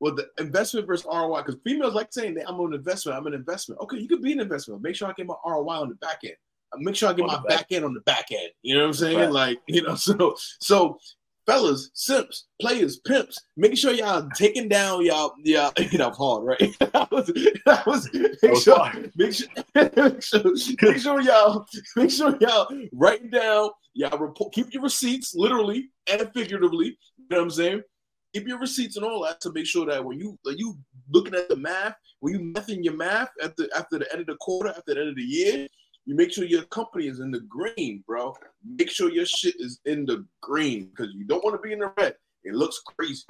well, the investment versus ROI, because females like saying that I'm an investment, I'm an investment. Okay, you could be an investment. Make sure I get my ROI on the back end. Make sure I get On my back. back end on the back end. You know what I'm saying? Right. Like, you know, *laughs* so so fellas, simps, players, pimps, making sure y'all taking down y'all y'all *laughs* you know hard, right? *laughs* that was that was make sure make *laughs* sure, make sure make sure y'all make sure y'all writing down y'all report keep your receipts literally and figuratively. You know what I'm saying? Keep your receipts and all that to make sure that when you when you looking at the math, when you mathing your math at the after the end of the quarter, after the end of the year, you make sure your company is in the green, bro. Make sure your shit is in the green because you don't want to be in the red. It looks crazy.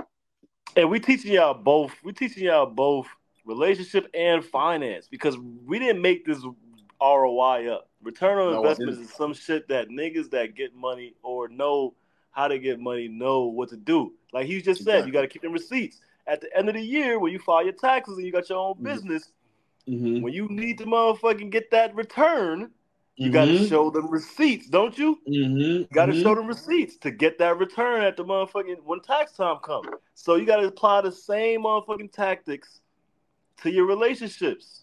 And we teaching y'all both. We teaching y'all both relationship and finance because we didn't make this ROI up. Return on No, I investment is some shit that niggas that get money or know how to get money know what to do. Like he just said, Exactly. you got to keep them receipts. At the end of the year, when you file your taxes and you got your own Mhm. business, Mm-hmm. When you need to motherfucking get that return, you got to show them receipts, don't you? Mm-hmm. You got to show them receipts to get that return at the motherfucking when tax time comes. So you got to apply the same motherfucking tactics to your relationships.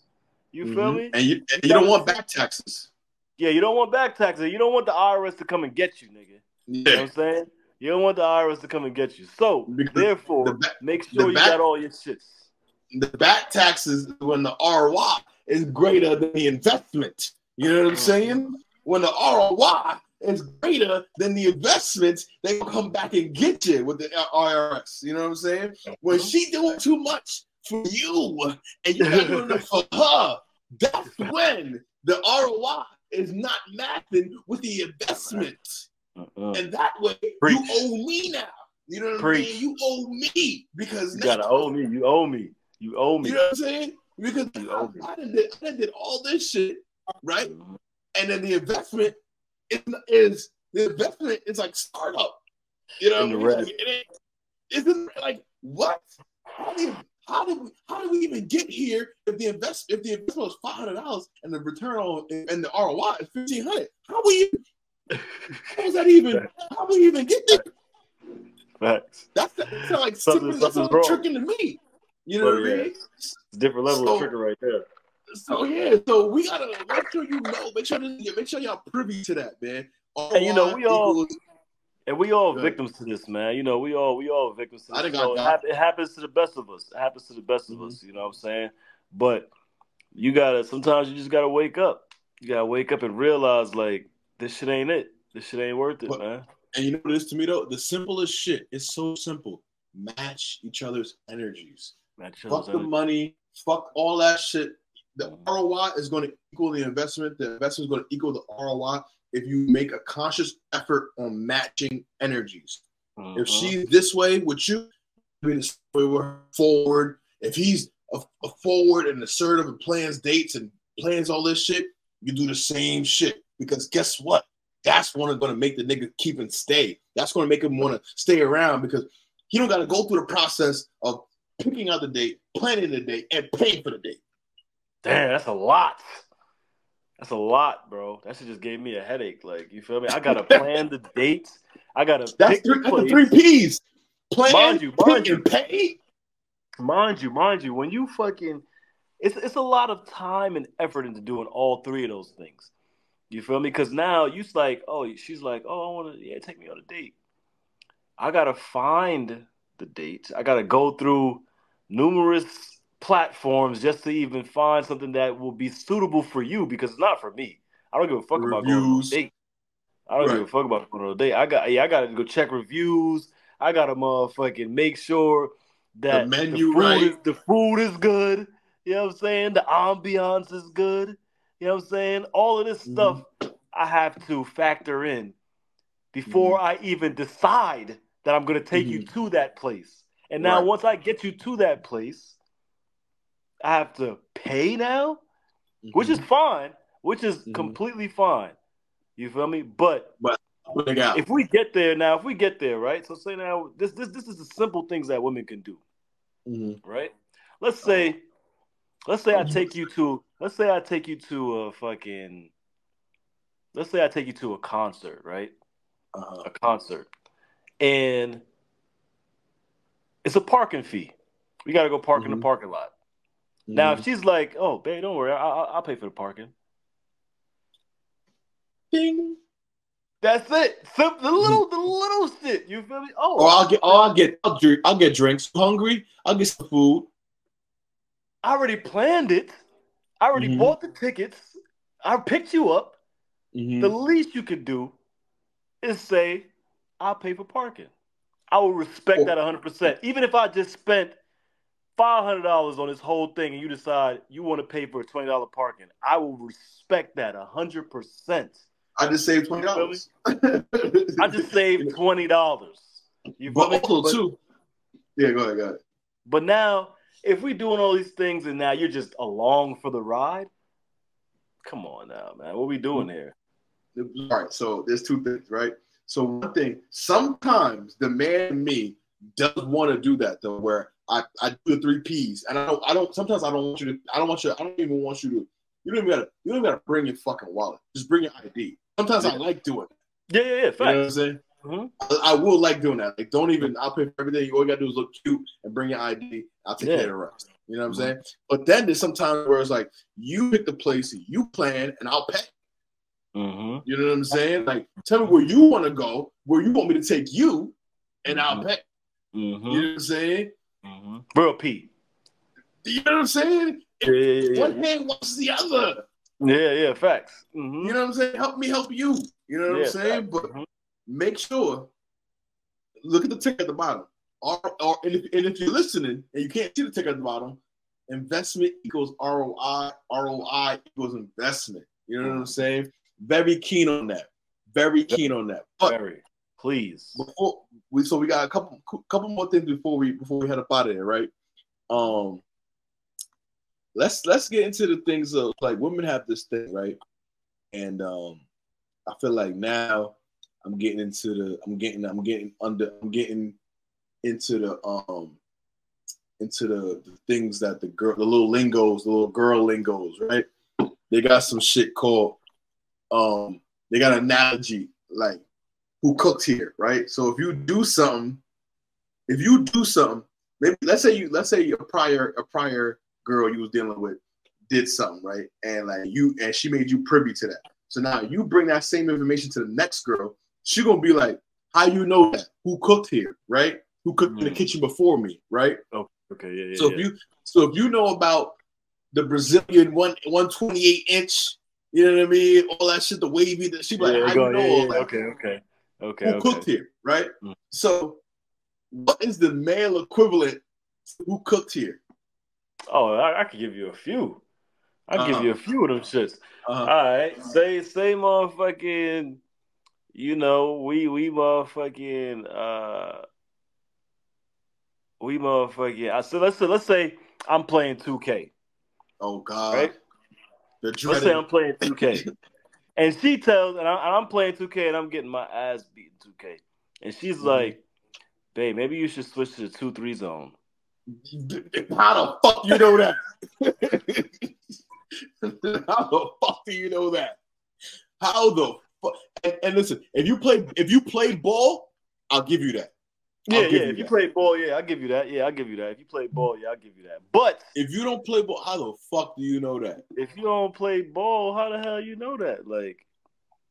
You feel me? Mm-hmm. And you, and you don't want back taxes. Yeah, you don't want back taxes. You don't want the IRS to come and get you, nigga. You know what I'm saying? You don't want the IRS to come and get you. So Because therefore, the ba- make the sure you got all your shits. The back taxes when the ROI is greater than the investment. You know what I'm mm-hmm. saying? When the ROI is greater than the investment, they will come back and get you with the IRS. You know what I'm saying? When mm-hmm. she doing too much for you and you're not doing enough for her, that's *laughs* when the ROI is not matching with the investment. Uh-uh. And that way, Preach. you owe me now. You know what I'm saying? You owe me because You gotta owe me. You owe me. You owe me. you know what I'm saying? Because You I, owe me. I, done did, I done did all this shit, right? Mm-hmm. And then the investment is, is the investment is like startup. You know In what I the mean? red. It Isn't like what? How do how did we how did we even get here if the invest if the investment was five hundred dollars and the return on and the ROI is fifteen hundred? How we how was that even how we even get there? Facts. That's, that's like Something- something, that's something's all wrong. tricking to me. You know Oh, what I mean? It's different level So- of trigger right there. So yeah, so we gotta make sure you know, make sure make sure y'all privy to that, man. And, you know, we all- equals- And we all Good. victims to this, man. You know, we all we all victims to I this. So it, it happens to the best of us. It happens to the best of Mhm. us. You know what I'm saying? But you gotta sometimes you just gotta wake up. You gotta wake up and realize like this shit ain't it. This shit ain't worth it, But- man. And you know what it is to me though? The simplest shit is so simple. Match each other's energies. Fuck the money. Fuck all that shit. The ROI is going to equal the investment. The investment is going to equal the ROI if you make a conscious effort on matching energies. If she's this way with you, be this way forward. If he's a, a forward and assertive and plans dates and plans all this shit, you do the same shit. Because guess what? That's one going to make the nigga keep and stay. That's going to make him want to stay around because he don't got to go through the process of picking out the date, planning the date, and paying for the date. Damn, that's a lot. That's a lot, bro. That shit just gave me a headache. Like, you feel me? I gotta plan the *laughs* dates. I gotta That's, pick three, that's the three P's. Plan, Mind you, mind you. and pay. mind you, mind you, when you fucking, it's it's a lot of time and effort into doing all three of those things. You feel me? Because now you like, oh, she's like, oh, I want to, yeah, take me on a date. I gotta find the date. I gotta go through numerous platforms just to even find something that will be suitable for you because it's not for me. I don't give a fuck about going on a Reviews. date. I don't give a fuck about going on a date. I got, yeah, I gotta go check reviews. I gotta motherfucking make sure that menu food right. is the food is good. You know what I'm saying? The ambiance is good. You know what I'm saying? All of this Mhm. stuff I have to factor in before Mm-hmm. I even decide that I'm gonna take you to that place. And now Right. once I get you to that place, I have to pay now, which is fine, which is Mhm. completely fine. You feel me? But Big out. if we get there now, if we get there, right? So say now this this this is the simple things that women can do Mhm. right? Let's say, let's say I take you to, let's say I take you to a fucking, let's say I take you to a concert, right? Uh-huh. A concert, and it's a parking fee. We got to go park in Mhm. the parking lot. Now, if Mhm. she's like, "Oh, babe, don't worry, I- I- I'll pay for the parking," Ding. that's it. Sim- the little, the little shit. You feel me? Oh, Or I'll get, or I'll get, I'll drink, I'll get drinks. Hungry? I'll get some food. I already planned it. I already Mhm. bought the tickets. I picked you up. The least you could do is say, I'll pay for parking. I will respect Or- that 100%. Even if I just spent $500 on this whole thing and you decide you want to pay for a $20 parking, I will respect that 100%. I just saved twenty dollars. I just saved $20. You feel But me? also *laughs* But- too. Yeah, go ahead, go ahead. But now, if we're doing all these things and now you're just along for the ride, come on now, man. What we doing here? All right, so there's two things, right? So one thing, sometimes the man in me does want to do that though, where I, I do the three P's, and I don't I don't sometimes I don't want you to I don't want you I don't even want you to you don't even gotta you don't even gotta bring your fucking wallet, just bring your ID. Sometimes I like doing it. Yeah, yeah, yeah. You know what I'm saying? Mhm. I, I will like doing that. Like, don't even. I'll pay for everything. You all you gotta do is look cute and bring your ID. I'll take Yeah. care of the rest. You know what I'm Mhm. saying? But then there's sometimes where it's like you pick the place, you plan, and I'll pay. Mhm. You know what I'm saying? Like, tell me where you want to go, where you want me to take you, and I'll Mhm. pay. Mhm. You know what I'm saying? Mm-hmm. Real Pete. You know what I'm saying? Yeah, yeah, yeah. One hand washes the other. Yeah, yeah, facts. Mm-hmm. You know what I'm saying? Help me help you. You know what I'm saying? facts. But Mhm. make sure look at the tick at the bottom. Or, or and, if, and if you're listening and you can't see the tick at the bottom, investment equals ROI, ROI equals investment. You know what Mm-hmm. I'm saying? Very keen on that. Very keen on that. But Very. Please. before we so we got a couple couple more things before we before we head up out of there, right? Um let's let's get into the things of like women have this thing, right? And um I feel like now I'm getting into the I'm getting I'm getting under I'm getting into the um into the, the things that the girl, the little lingos, the little girl lingos, right? They got some shit called, um, they got an analogy like who cooked here, right? So if you do something, if you do something, maybe let's say you let's say a prior a prior girl you was dealing with did something, right? And like you and she made you privy to that. So now you bring that same information to the next girl, she gonna be like, How you know that? Who cooked here, right? Who cooked in the Mm. kitchen before me, right? Oh, okay, yeah, yeah. So yeah. if you so if you know about the Brazilian one 128 inch, you know what I mean, all that shit, the wavy, that she like, yeah, go- know yeah, all that? Okay, okay, okay, Who okay. cooked here, right? Mm. So what is the male equivalent to who cooked here? Oh, I, I could give you a few. I Uh-huh. give you a few of them shits. Uh, All right, say say motherfucking, you know, we we motherfucking uh, we motherfucking. I said let's say let's say I'm playing 2K, oh God, right? The Let's say I'm playing 2K, *laughs* and she tells, and, I'm playing 2K, and I'm getting my ass beaten 2K, and she's Mhm. like, "Babe, maybe you should switch to the two three zone." *laughs* How the fuck you know that? *laughs* How the fuck do you know that? How the fuck? And, and listen, if you play if you play ball, I'll give you that. Yeah, yeah. you If you that. play ball, yeah, I'll give you that. Yeah, I'll give you that. If you play ball, yeah, I'll give you that. But If you don't play ball, how the fuck do you know that? if you don't play ball, how the hell you know that? Like,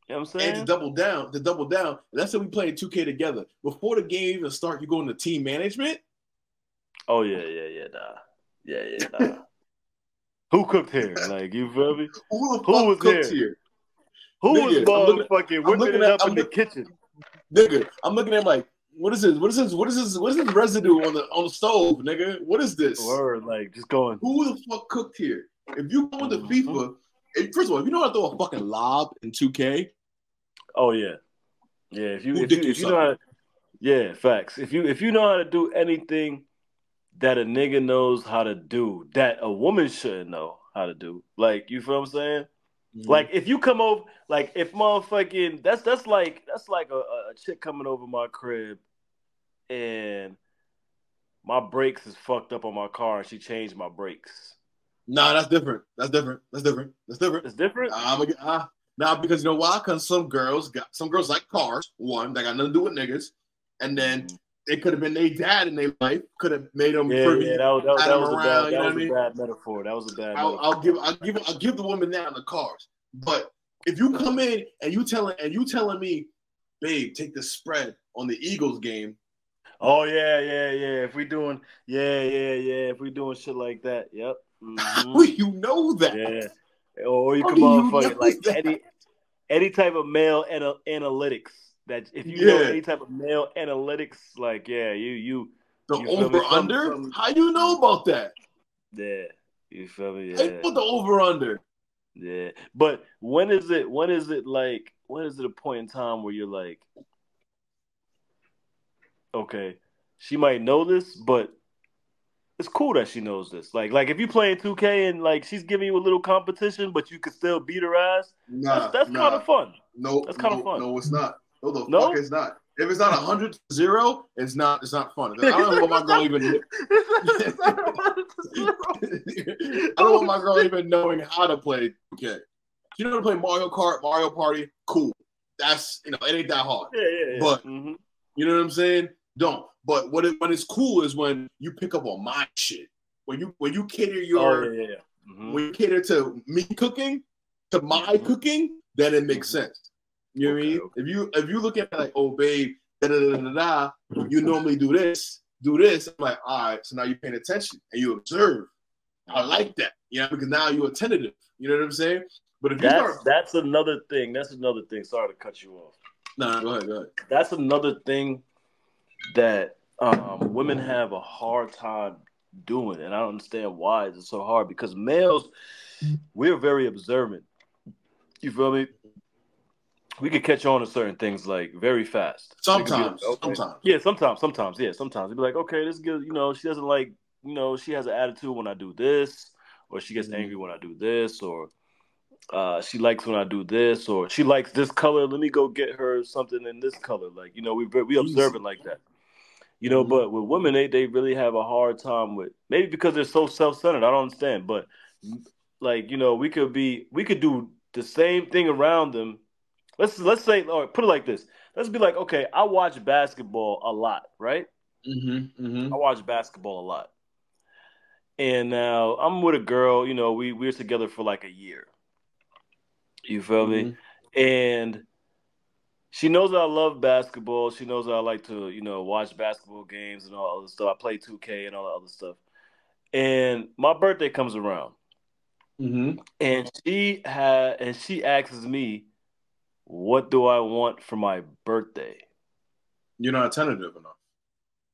you know what I'm saying? And to double down, to double down, let's say we playing 2K together. Before the game even start, you go into team management. Oh yeah, yeah, yeah, nah, yeah, yeah, nah. *laughs* Who cooked here? Like, you feel me? Who the Who was cooked here? here? Who Nigga, was motherfucking I'm whipping looking it up I'm in the kitchen? Nigga, I'm looking at him like, what is this? What is this? What is this? What is this residue on the on the stove, nigga? What is this? Word, like, just going. Who the fuck cooked here? If you go into Mhm. FIFA, if, first of all, if you know how to throw a fucking lob in 2K, Oh yeah, yeah. If you if you, you if you know how to, yeah, facts. If you if you know how to do anything that a nigga knows how to do that a woman shouldn't know how to do, like you feel what I'm saying? Like if you come over, like if motherfucking that's that's like that's like a, a chick coming over my crib, and my brakes is fucked up on my car, and she changed my brakes. nah, that's different. That's different. That's different. That's different. It's different. I'm uh, nah, because you know why? Because some girls got some girls like cars. One that got nothing to do with niggas, and then it could have been their dad in their life. Could have made them yeah, privy. yeah, that was that, was- that was a around, bad you that know was I a mean? bad metaphor. That was a bad. I'll, metaphor. I'll give I'll give I'll give the woman that in the cars. But if you come in and you telling and you telling me, babe, take the spread on the Eagles game, Oh yeah, yeah, yeah. If we doing, yeah, yeah, yeah. If we doing shit like that, yep. Mhm. how *laughs* you know that? Yeah. Or you How do you like that? any any type of male ana- analytics that if you know any type of male analytics, like yeah, you you The You over under? some- How you know about that? yeah, you feel me? Yeah, put the over under? yeah. But when is it? When is it like? When is it a point in time where you're like, okay, she might know this, but it's cool that she knows this. Like, like if you playing 2K and like she's giving you a little competition, but you could still beat her ass. Nah, That's that's nah. kind of fun. No, That's kinda no, fun. No, it's not. No, the No? fuck it's not. If it's not hundred to zero, it's not. It's not fun. I don't *laughs* know what my girl even. *laughs* *laughs* I don't want my girl even knowing how to play. Okay, she know how to play Mario Kart, Mario Party. Cool. That's you know it ain't that hard. Yeah, yeah, yeah. But- Mhm. You know what I'm saying? Don't. But what it, when it's cool is when you pick up on my shit. When you when you cater oh your yeah, yeah, yeah. Mhm. when you cater to me cooking, to my Mhm. cooking, then it makes sense. You know what I mean? okay. If you if you look at it like, oh babe, da da da da da, you normally do this, do this. I'm like, all right, so now you're paying attention and you observe. I like that, you know, because now you're attentive. You know what I'm saying? But if you That's start, that's another thing. That's another thing. Sorry to cut you off. nah, go ahead, go ahead. That's another thing that um, women have a hard time doing, and I don't understand why it's so hard. Because males, we're very observant. You feel me? We could catch on to certain things like very fast. We could be Sometimes, like, okay. sometimes. Yeah, sometimes, sometimes, yeah, sometimes. We'd be like, okay, this is good. You know, she doesn't like, you know, she has an attitude when I do this, or she gets Mhm. angry when I do this, or uh, she likes when I do this, or she likes this color. Let me go get her something in this color. Like, you know, we we Easy. observe it like that. You know, Mhm. but with women, they, they really have a hard time with maybe because they're so self centered. I don't understand, but like you know, we could be we could do the same thing around them. Let's let's say or put it like this. Let's be like, okay, I watch basketball a lot, right? Mm-hmm. Mm-hmm. I watch basketball a lot. And now I'm with a girl, you know, we, we're together for like a year. You feel me? Mm-hmm. And she knows that I love basketball. She knows that I like to, you know, watch basketball games and all other stuff. I play 2K and all that other stuff. And my birthday comes around. Mm-hmm. And she had and she asks me, what do I want for my birthday? You're not attentive enough.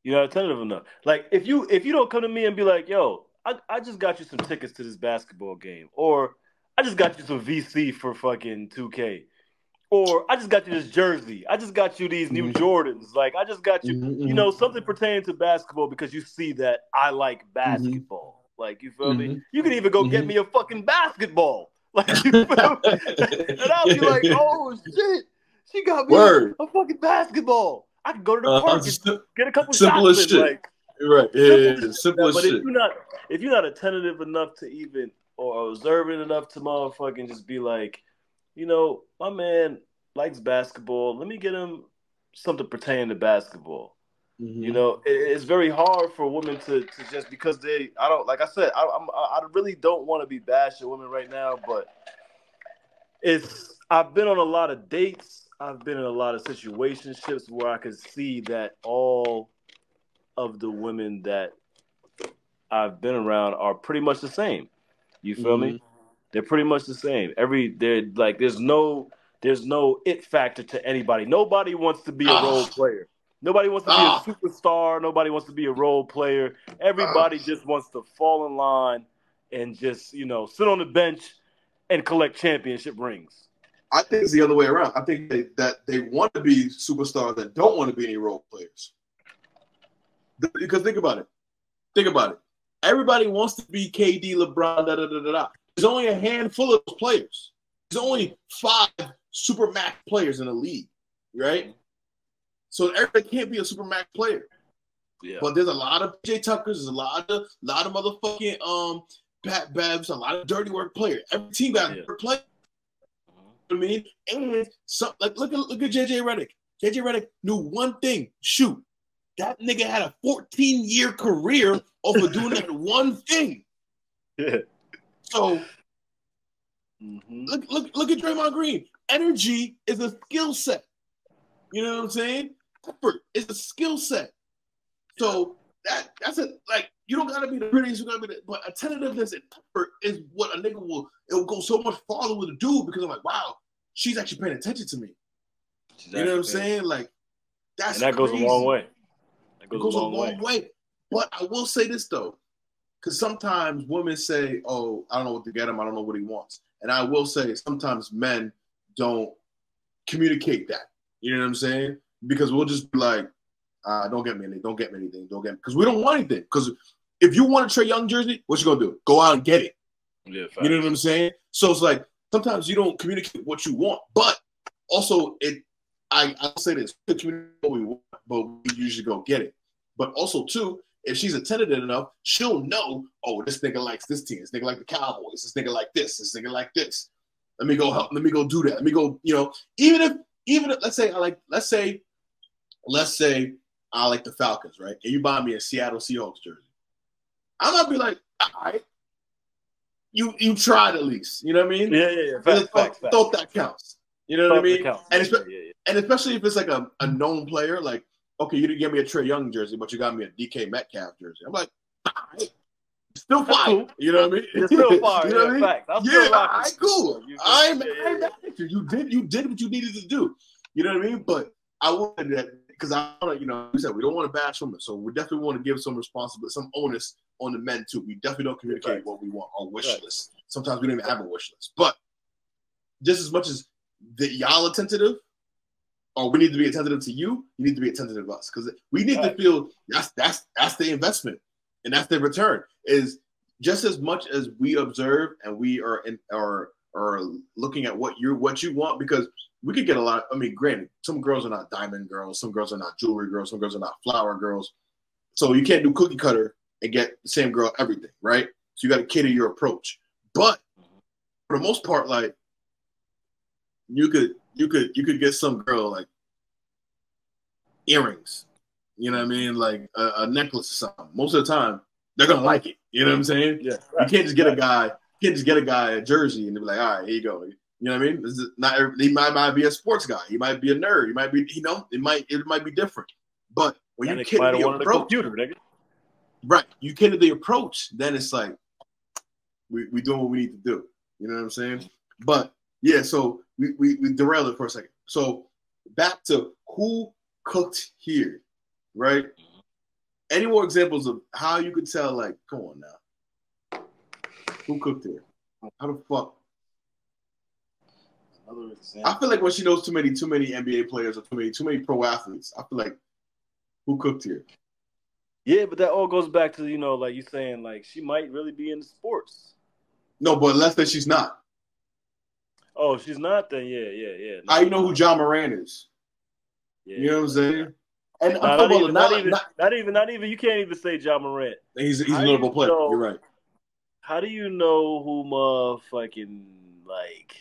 You're not attentive enough. Like if you if you don't come to me and be like, yo, I, I just got you some tickets to this basketball game, or I just got you some VC for fucking 2K. Or I just got you this jersey. I just got you these new Mhm. Jordans. Like I just got you, Mhm, you know, something pertaining to basketball because you see that I like basketball. Like you feel me? You can even go get me a fucking basketball. *laughs* Like you *laughs* feel me? and I'll be like, *laughs* oh shit, she got me Word. a fucking basketball. I can go to the Uh, park and get a couple Simple shots as shit. Like, right. Yeah, yeah, yeah. Simple as but shit. if you're not if you're not attentive enough to even or observant enough to motherfucking just be like, you know, my man likes basketball. Let me get him something pertaining to basketball. Mhm. You know, it, it's very hard for women to, to just because they. I don't like I said. I, I'm, I really don't want to be bashing women right now, but it's. I've been on a lot of dates. I've been in a lot of situationships where I could see that all of the women that I've been around are pretty much the same. You feel me? They're pretty much the same. Every they're like there's no there's no it factor to anybody. Nobody wants to be a Ah. role player. Nobody wants to be Ah. a superstar. Nobody wants to be a role player. Everybody Ah. just wants to fall in line and just you know sit on the bench and collect championship rings. I think it's the other way around. I think they, that they want to be superstars that don't want to be any role players. Because think about it. Think about it. Everybody wants to be KD, LeBron, da da da da da. There's only a handful of players. There's only five super max players in the league, right? So everybody can't be a super max player. Yeah, But there's a lot of J Tuckers, there's a lot of lot of motherfucking um Pat Bevs, a lot of dirty work players. Every team got a Yeah. dirty player. You know I mean, and some like look at look at JJ Redick. JJ Redick knew one thing: shoot. That nigga had a 14 year career of doing that *laughs* one thing. yeah. So Mhm. look look look at Draymond Green. Energy is a skill set. You know what I'm saying? Effort is a skill set. So that that's it. Like you don't gotta be the prettiest, you gotta be the, but attentiveness and effort is what a nigga will it will go so much farther with a dude because I'm like, wow, she's actually paying attention to me. She's You know what I'm saying? Like that's And that goes a long way. That It goes, goes a long, way. way. But I will say this though, because sometimes women say, "Oh, I don't know what to get him. I don't know what he wants," and I will say sometimes men don't communicate that. You know what I'm saying? Because we'll just be like, uh, "Don't get me anything. Don't get me anything. Don't get me," because we don't want anything. Because if you want a Trae Young jersey, what you gonna do? Go out and get it. Yeah, You know what I'm saying? So it's like sometimes you don't communicate what you want, but also it. I I'll say this: we communicate what we want, but we usually go get it. But also too, if she's attentive enough, she'll know. Oh, this nigga likes this team. This nigga like the Cowboys. This nigga like this. This nigga like this. Let me go help. Let me go do that. Let me go. You know, even if even if let's say I like let's say let's say I like the Falcons, right? And you buy me a Seattle Seahawks jersey. I'm gonna be like, all right. You you tried at least. You know what I mean? Yeah, yeah, yeah. And Facts, I facts, thought, that counts. You know what I mean? And, yeah, yeah. and especially if it's like a, a known player, like, okay, you didn't get me a Trae Young jersey, but you got me a DK Metcalf jersey. I'm like, all right. Still cool. You know what I mean? *laughs* You're still fire. you know yeah, what I mean? yeah, still all rocking right, with cool. I'm, yeah, yeah, I'm yeah. at you. You did you did what you needed to do. You know what I mean? But I wanted that because I want to, you know, we said we don't want to bash women, so we definitely want to give some responsibility, some onus on the men too. We definitely don't communicate Right. what we want, our wish Right. list. Sometimes we don't even have a wish list. But just as much as that y'all attentive, or we need to be attentive to you, you need to be attentive to us because we need Right. to feel that's that's that's the investment and that's the return is just as much as we observe and we are in are or looking at what you what you want because we could get a lot. I mean, granted, some girls are not diamond girls, some girls are not jewelry girls, some girls are not flower girls. So you can't do cookie cutter and get the same girl everything, right? So you got to cater your approach. But for the most part, like you could you could you could get some girl like earrings, you know what I mean, like a, a necklace or something. Most of the time, they're gonna like it. You know what I'm saying? Yeah. You can't just get a guy. You can't just get a guy a jersey and be like, all right, here you go. You know what I mean? This is not he might, might be a sports guy. He might be a nerd. He might be, you know, it might it might be different. But when you cater the approach, computer, nigga. right? You cater the approach, then it's like we we doing what we need to do. You know what I'm saying? But yeah, so we we, we derailed it for a second. So back to who cooked here, right? Mm-hmm. Any more examples of how you could tell? Like, come on now, who cooked here? How the fuck? Another example. I feel like when she knows too many too many NBA players or too many too many pro athletes, I feel like who cooked here? Yeah, but that all goes back to you know, like you saying, like she might really be into sports. No, but let's say she's not. Oh, she's not. Then yeah, yeah, yeah. No, How you know who Ja Morant is? Yeah, You know what I'm saying? And Nah, uh, not, even, not, not, even, not, even, not even. You can't even say Ja Morant. he's he's a notable you player. know- You're right. How do you know who motherfucking like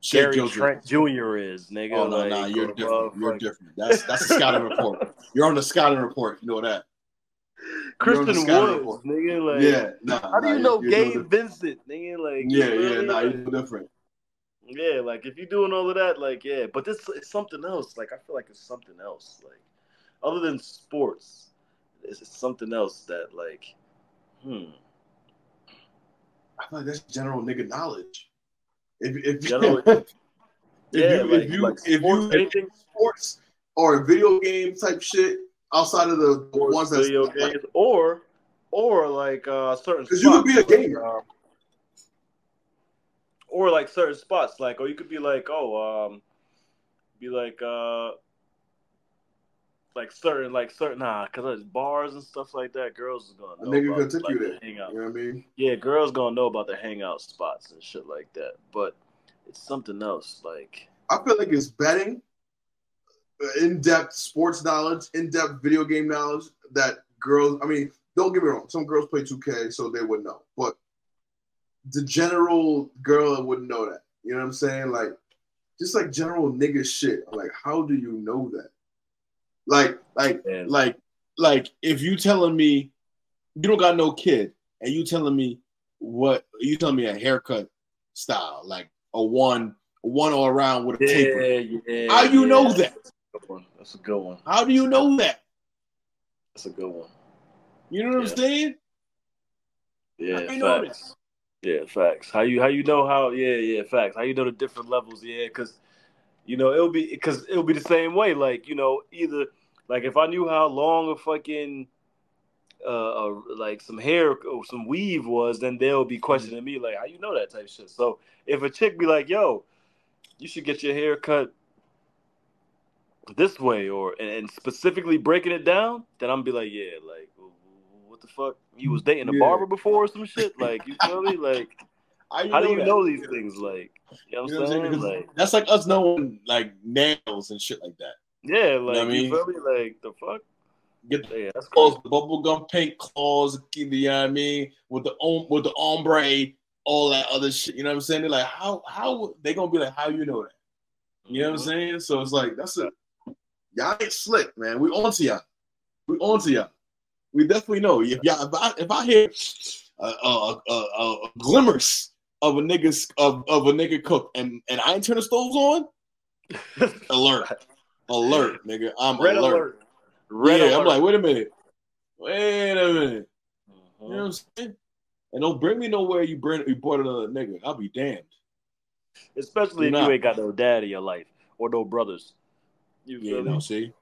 Shea Gary Trent Jr. is, nigga? Oh no, like, no, you're different. You're motherfucking- different. That's that's a scouting report. *laughs* You're on the scouting report. You know that. You're on the Christian scouting Woods, report. nigga. Like, yeah. Nah, How do nah, you know you're, you're doing Gabe. Vincent, nigga? Like, Yeah, you know what I yeah. Nah, you're different. Yeah, like if you're doing all of that, like yeah, but this it's something else. Like I feel like it's something else. Like other than sports, it's it's something else that like, hmm. I feel like that's general nigga knowledge. If if General- *laughs* if Yeah, you like, if you like if sports, you anything sports or video game type shit outside of the sports, ones that's video like, games, or or like uh certain because you could be a spots, like, gamer. Or like certain spots, like or you could be like, oh, um, be like uh. Like certain, like certain, nah, cause there's bars and stuff like that. Girls is gonna a know nigga about, took like, you the there. hangout. You know what I mean? Yeah, girls gonna know about the hangout spots and shit like that. But it's something else. Like, I feel like it's betting, uh, in-depth sports knowledge, in-depth video game knowledge that girls. I mean, don't get me wrong. Some girls play 2K, so they would know. But the general girl wouldn't know that. You know what I'm saying? Like, just like general nigga shit. I'm like, how do you know that? Like, like, and like, like, if you telling me you don't got no kid, and you telling me what you telling me a haircut style, like a one, one all around with a taper. yeah, yeah. How you yeah. know that? That's a good one. That's a good one. How do you know that? That's a good one. You know what Yeah. I'm saying? Yeah, How know facts. Yeah, facts. How you how you know how? Yeah, yeah, facts. How you know the different levels? Yeah, because you know it'll be because it'll be the same way. Like you know, either like if I knew how long a fucking uh, uh like some hair or some weave was, then they'll be questioning me like, how you know that type of shit. So if a chick be like, yo, you should get your hair cut this way, or and, and specifically breaking it down, then I'm be like, yeah, like what the fuck? You was dating a Yeah. barber before or some shit? Like you feel me? Like *laughs* how do you that? know these things? Like you know what You know I'm what I'm saying? Like That's like us knowing like nails and shit like that. yeah, like what I mean? you feel me? Like the fuck? Get the Yeah, that's claws, the bubblegum paint claws, you know what I mean? With the om- with the ombre, all that other shit. You know what I'm saying? They're like, how how they gonna be like, how you know that? You know what I'm Mhm. saying? So it's like that's a y'all ain't slick, man. We on to y'all. We on to y'all. We definitely know. If y'all if I if I hear uh, uh, uh, uh, glimmers of a nigga's of, of a nigga cook and and I ain't turn the stoves on, *laughs* alert, alert, nigga. I'm Red alert. alert. Red yeah, alert. I'm like, wait a minute, wait a minute. You know Mhm. what I'm saying? And don't bring me nowhere you bring you brought another nigga. I'll be damned. Especially if not. you ain't got no dad in your life or no brothers. You Yeah, no, see.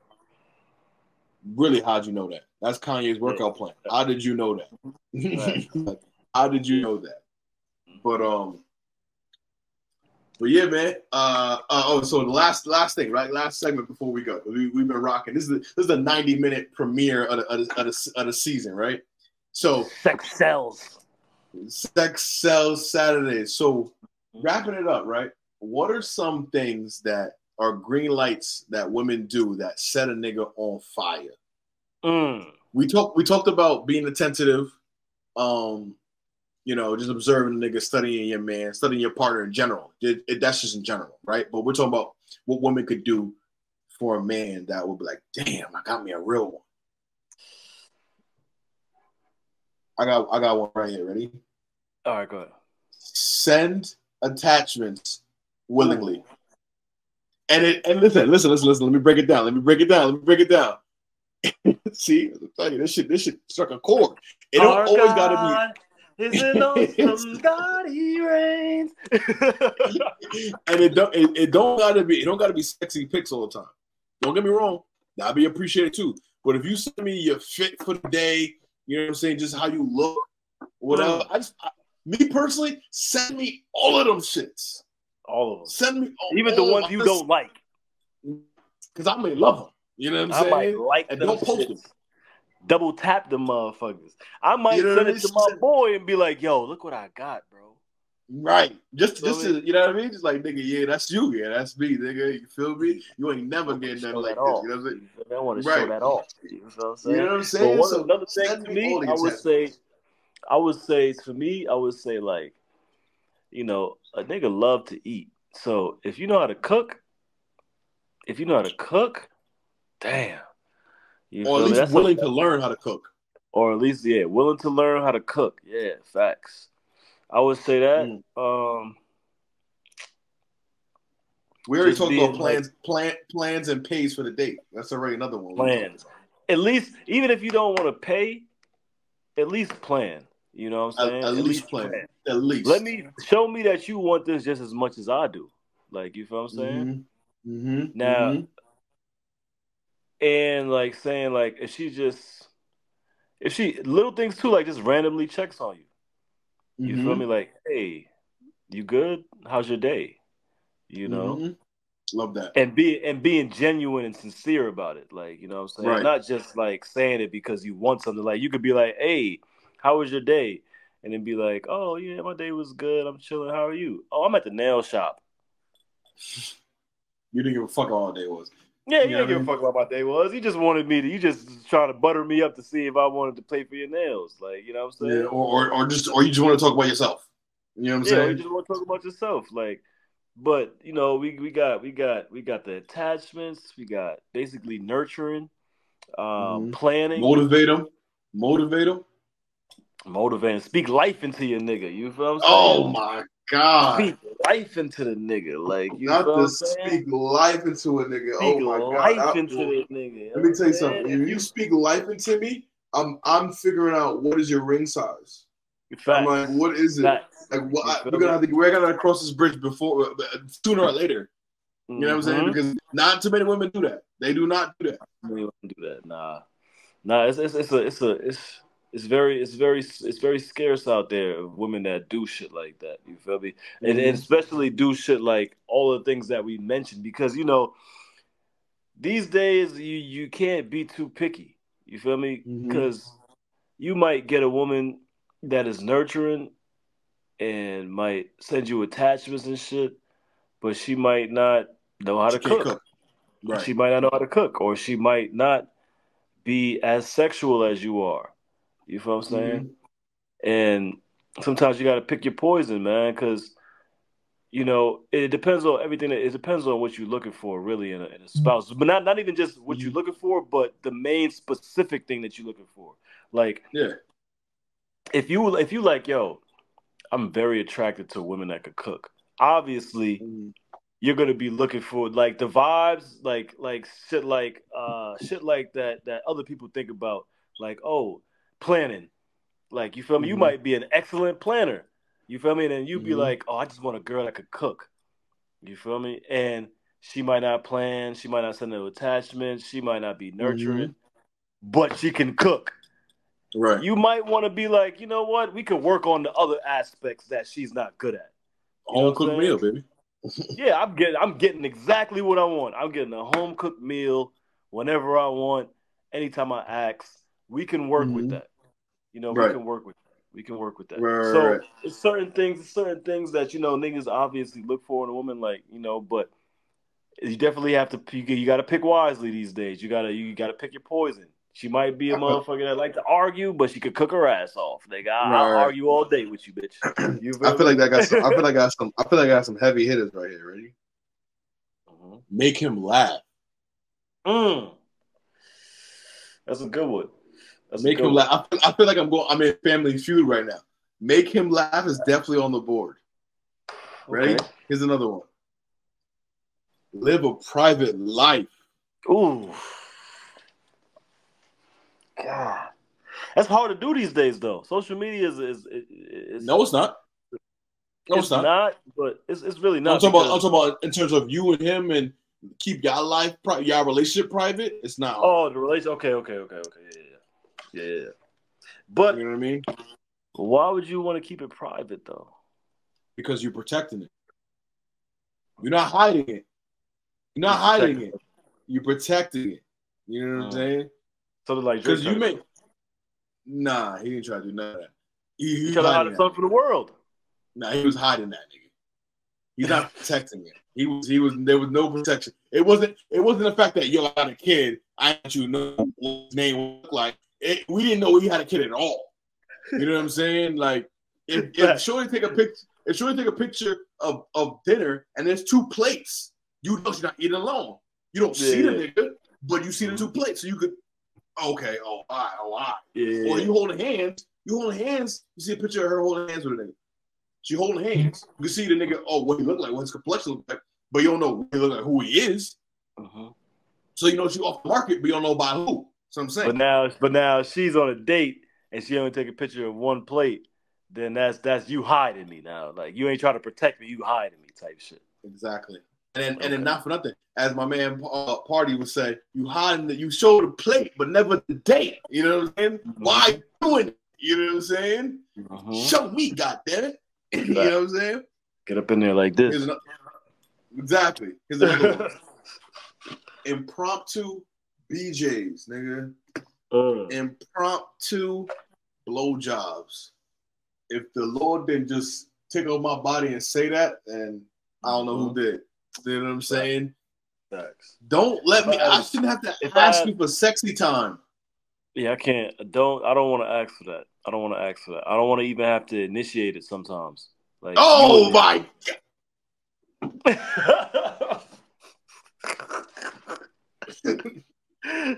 Really, how'd you know that? That's Kanye's workout plan. How did you know that? Right. *laughs* How did you know that? But um, but yeah, man. Uh, uh oh, so the last last thing, right? Last segment before we go. We, we've been rocking. This is the, this is the ninety minute premiere of the, of, the, of, the, of the season, right? So Sex sells. sex sells Saturday. So wrapping it up, right? What are some things that are green lights that women do that set a nigga on fire? Mm. We talked we talked about being attentive, um, you know, just observing the nigga, studying your man, studying your partner in general. It, it, that's just in general, right? But we're talking about what women could do for a man that would be like, damn, I got me a real one. I got I got one right here. Ready? All right, go ahead. Send attachments willingly. And it and listen, listen, listen, listen. Let me break it down. Let me break it down. Let me break it down. *laughs* See, I'm telling you, this shit, this shit struck a chord. It don't always gotta God Is an *laughs* awesome God he reigns. *laughs* and it don't it, it don't gotta be it don't gotta be sexy pics all the time. Don't get me wrong, that'd be appreciated too. But if you send me your fit for the day, you know what I'm saying, just how you look, whatever. I just I, me personally, send me all of them shits. All of them. Send me all, Even the ones you don't like. because I may love them. You know what I I'm might saying? like And don't post them. Double tap them motherfuckers. I might You know send it to my boy and be like, yo, look what I got, bro. Right. Just, Feel just to, you know what I mean? Just like, nigga, yeah, that's you. Yeah, that's me, nigga. You feel me? You ain't never getting nothing like that this. You know what I'm saying? You? I want to Right. show that off. You know what I'm You saying? know what I'm But saying? one So another thing to me me, all the I would say, I would say for me, I would say like, you know, a nigga love to eat. So if you know how to cook, if you know how to cook, damn. You or at least That's willing to learn how to cook. or at least yeah, willing to learn how to cook. Yeah, facts. I would say that. Mm. Um, We already talked about plans, plan, plans and pays for the date. That's already another one. plans. At least, even if you don't want to pay, at least plan. You know what I'm saying? At, at least play. At least. Let me show me that you want this just as much as I do. Like you feel what I'm saying? Mm-hmm. Mm-hmm. Now- Mhm. And like saying like if she just if she little things too, like just randomly checks on you. You feel Mhm. me? Like, hey, you good? How's your day? You know? Mhm. Love that. and be and being genuine and sincere about it. Like, you know what I'm saying? Right. Not just like saying it because you want something. Like you could be like, Hey, how was your day? And then be like, Oh yeah, my day was good. I'm chilling. How are you? Oh, I'm at the nail shop. You didn't give a fuck all day was. Yeah, you Yeah, didn't give a fuck about my day was. You just wanted me to you just trying to butter me up to see if I wanted to play for your nails. Like, you know what I'm saying? Yeah. Or, or, or just, or you just want to talk about yourself. You know what I'm saying? yeah, you just want to talk about yourself, like. But you know, we we got we got we got the attachments. We got basically nurturing, um, Mhm. planning, Motivate them. Motivate them. Motivating, speak life into your nigga. You feel I'm saying? Oh my god. Speak life into the nigga, like you Not to speak life into a nigga. Speak oh my life god. I- into the nigga. Let me tell you something. If you speak life into me, I'm I'm figuring out what is your ring size. I'm like, what is it? Facts. Like, what, I, we're gonna have to we're gonna cross this bridge before uh, sooner or later. You know what I'm saying? Mhm. Because not too many women do that. They do not do that. We don't do that. Nah, nah. It's it's it's a it's a it's it's very it's very it's very scarce out there of women that do shit like that. You feel me? And, and Mhm. especially do shit like all the things that we mentioned because you know these days you you can't be too picky. You feel me? Because you might get a woman that is nurturing and might send you attachments and shit, but she might not know how to can't cook. Right. She might not know how to cook, or she might not be as sexual as you are. You feel what I'm saying? Mhm. And sometimes you got to pick your poison, man, because you know it depends on everything. It depends on what you're looking for, really, in a, in a spouse. But not not even just what you're Mhm. looking for, but the main specific thing that you're looking for. Like Yeah. if you if you like, yo, I'm very attracted to women that could cook. Obviously, Mhm. you're gonna be looking for like the vibes, like like shit like uh shit like that that other people think about, like oh planning, like you feel me? You Mhm. might be an excellent planner, you feel me? And then you'd be Mhm. like, oh, I just want a girl that could cook, you feel me? And she might not plan, she might not send no attachments, she might not be nurturing, but she can cook. Right. You might want to be like, you know what? We could work on the other aspects that she's not good at. You Home cooked meal, baby. *laughs* Yeah, I'm getting I'm getting exactly what I want. I'm getting a home cooked meal whenever I want, anytime I ask. We can work with Mhm. that. You know, Right. we can work with that. We can work with that. Right, so right. it's certain things, it's certain things that you know niggas obviously look for in a woman, like you know, but you definitely have to. You, you got to pick wisely these days. You gotta you gotta pick your poison. She might be a motherfucker that like to argue, but she could cook her ass off. Nigga, I, I'll Right. argue all day with you, bitch. *clears throat* You I feel like I got some. I feel like I got some. I feel like I got some heavy hitters right here. Ready? Mhm. Make him laugh. Mm. That's a good one. That's Make him laugh. I feel, I feel like I'm going. I'm in Family Feud right now. Make him laugh is definitely on the board. Ready? Okay. Here's another one. Live a private life. Ooh. God. That's hard to do these days, though. Social media is is, is, is No, it's not. No, it's, not. but it's, it's really I'm not. talking about. I'm talking about in terms of you and him and keep y'all life, pri- your relationship private. It's not. oh, the relation. Okay, okay, okay, okay. Yeah. But you know what I mean? why would you want to keep it private, though? Because you're protecting it. You're not hiding it. You're not hiding it. You're protecting it. You know what I'm Mm. saying? Something like Because you make. Nah, he didn't try to do none of that. He, he he tried to hide something for the world. Nah, he was hiding that nigga. He's not *laughs* protecting it. He was. He was. There was no protection. It wasn't. It wasn't the fact that yo I got a kid. I want you know what his name looked like. It, we didn't know he had a kid at all. You know what I'm saying? Like if if Shorty take a picture, if Shorty take a picture of of dinner and there's two plates, you know she's not eating alone. You don't see the nigga, but you see the two plates, so you could. Okay. Oh, right. Oh, right. Yeah. Or you holding hands. You holding hands. You see a picture of her holding hands with a nigga. She holding hands. You can see the nigga. Oh, what he look like, what his complexion look like, but you don't know what he look like, who he is. Mhm. So you know she off the market, but you don't know by who. So I'm saying. But now, but now she's on a date and she only take a picture of one plate. Then that's that's you hiding me now. Like you ain't trying to protect me, you hiding me type shit. Exactly. And then, and then not for nothing, as my man uh, Party would say, you hiding that you show the plate, but never the date. You know what I'm saying? Why you doing it? You know what I'm saying? Mhm. Show me, goddamn it. *laughs* you know what I'm saying? Get up in there like this. another, exactly. Here's another *laughs* one. Impromptu BJs, nigga. Mm. Impromptu blowjobs. If the Lord didn't just take tickle my body and say that, then I don't know who did. You know what I'm saying? Facts. Don't let me. I- I shouldn't have to if ask I- you for sexy time. Yeah, I can't. Don't. I don't want to ask for that. I don't want to ask for that. I don't want to even have to initiate it sometimes. Like, Oh my! *laughs* *laughs* *laughs*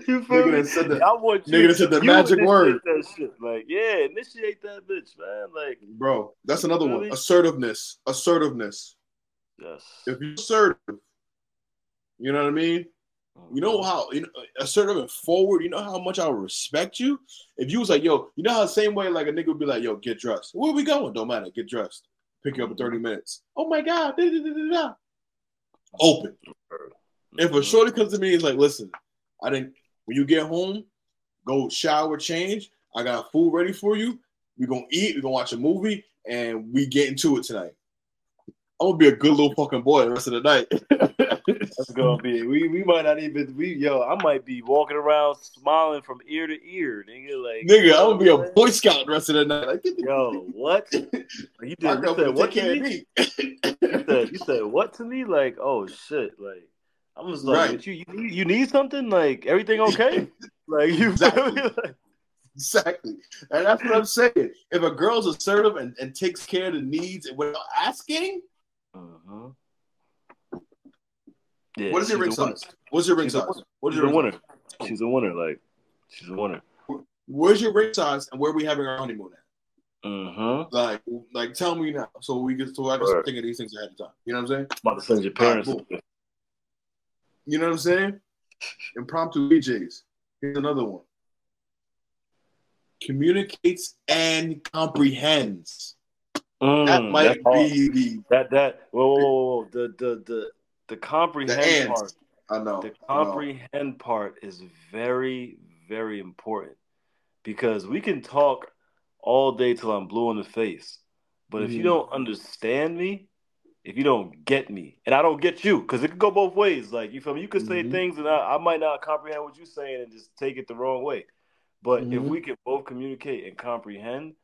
you feel Nigga me? said the- I want you. nigga done said the magic word. That shit. Like, yeah, initiate that bitch, man. Like, Bro, that's another one. Really? Assertiveness. Assertiveness. yes. If you're assertive, you know what I mean. You know mm-hmm. how you know, assertive and forward. You know how much I respect you if you was like, yo, you know how the same way like a nigga would be like, yo, get dressed. Where we going? Don't matter. Get dressed. Pick you up in mm-hmm. thirty minutes. Oh my god. da, da, da. Open. Mm-hmm. If a shorty comes to me he's like, listen, I didn't. When you get home, go shower, change. I got food ready for you. We gonna eat. We gonna watch a movie, and we get into it tonight. I'm gonna be a good little fucking boy the rest of the night. *laughs* That's gonna be. We we might not even. We yo, I might be walking around smiling from ear to ear, nigga. Like, Nigga, I'm gonna be a Boy Scout the rest of the night. Like, Yo, what? You did. You said what to me. You said, you said what to me? Like, oh shit! Like, I'm just like, Right. You, you need you need something? Like, everything *laughs* okay? like, you Exactly. Like, exactly. And that's what I'm saying. If a girl's assertive and, and takes care of the needs and without asking, Mhm. Yeah, what is your ring size? What's your ring size? What's your ring winner. She's a winner. Like, she's a winner. Where's your ring size and where are we having our honeymoon at? Mm-hmm. Like, like tell me now, so we can so I can Right. think of these things ahead of time. You know what I'm saying? About to send your parents. Alright, You know what I'm saying? Impromptu BJs. Here's another one. Communicates and comprehends. Mm, That might be the that that. Whoa, whoa, whoa, whoa. The the the the comprehend The part. I know. the I know. comprehend part is very very important because we can talk all day till i'm blue in the face but if you Mhm. don't understand me if you don't get me and i don't get you because it could go both ways like you feel me you could say Mhm. things and I, I might not comprehend what you're saying and just take it the wrong way but if Mhm. we can both communicate and comprehend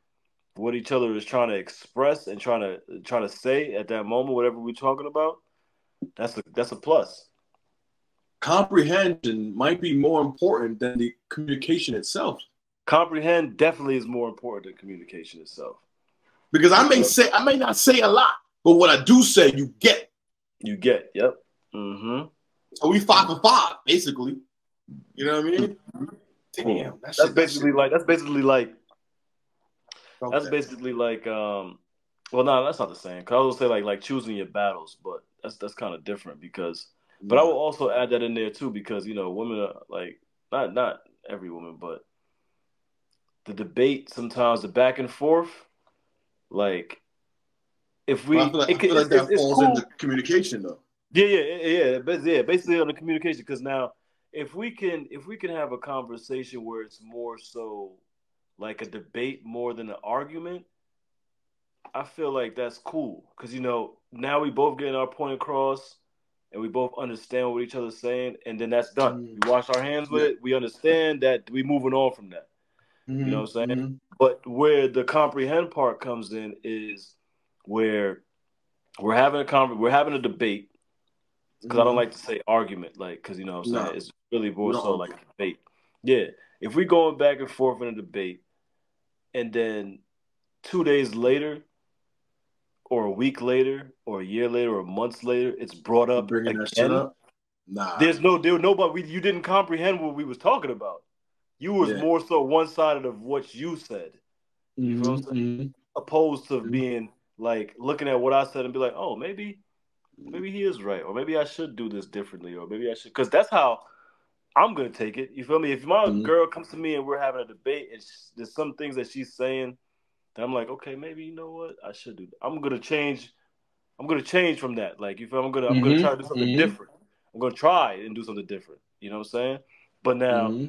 what each other is trying to express and trying to trying to say at that moment, whatever we're talking about, that's a that's a plus. Comprehension might be more important than the communication itself. Comprehend definitely is more important than communication itself. Because I may say I may not say a lot, but what I do say, you get. You get, yep. Mm-hmm. So we five for five, basically. You know what I mean? Damn, that that's shit, basically that like that's basically like okay. that's basically like um well no that's not the same because I would say like like choosing your battles but that's that's kind of different because but I will also add that in there too because you know women are like not not every woman but the debate sometimes the back and forth like if we well, I feel like, it, I feel like that falls cool. into communication though yeah yeah yeah yeah, yeah basically on the communication because now if we can if we can have a conversation where it's more so like a debate more than an argument, I feel like that's cool because you know now we both getting our point across and we both understand what each other's saying, and then that's done. Mm-hmm. We wash our hands with yeah. it. We understand that we moving on from that. Mm-hmm. You know what I'm saying? Mm-hmm. But where the comprehend part comes in is where we're having a con- we're having a debate because I don't mm-hmm. like to say argument, like because you know what I'm saying no. it's really more no. so like a debate. Yeah, if we're going back and forth in a debate, and then two days later, or a week later, or a year later, or months later, it's brought up bringing that shit up. Nah, there's no, there nobody. We, you didn't comprehend what we was talking about. You was yeah. more so one sided of what you said. You mm-hmm. know what I'm saying? Mm-hmm. Opposed to mm-hmm. being like looking at what I said and be like, oh, maybe, maybe he is right, or maybe I should do this differently, or maybe I should, because that's how I'm gonna take it. You feel me? If my mm-hmm. girl comes to me and we're having a debate, and there's some things that she's saying that I'm like, okay, maybe you know what I should do. That. I'm gonna change. I'm gonna change from that. Like you feel? I'm gonna I'm gonna mm-hmm. try to do something mm-hmm. different. I'm gonna try and do something different. You know what I'm saying? But now, mm-hmm.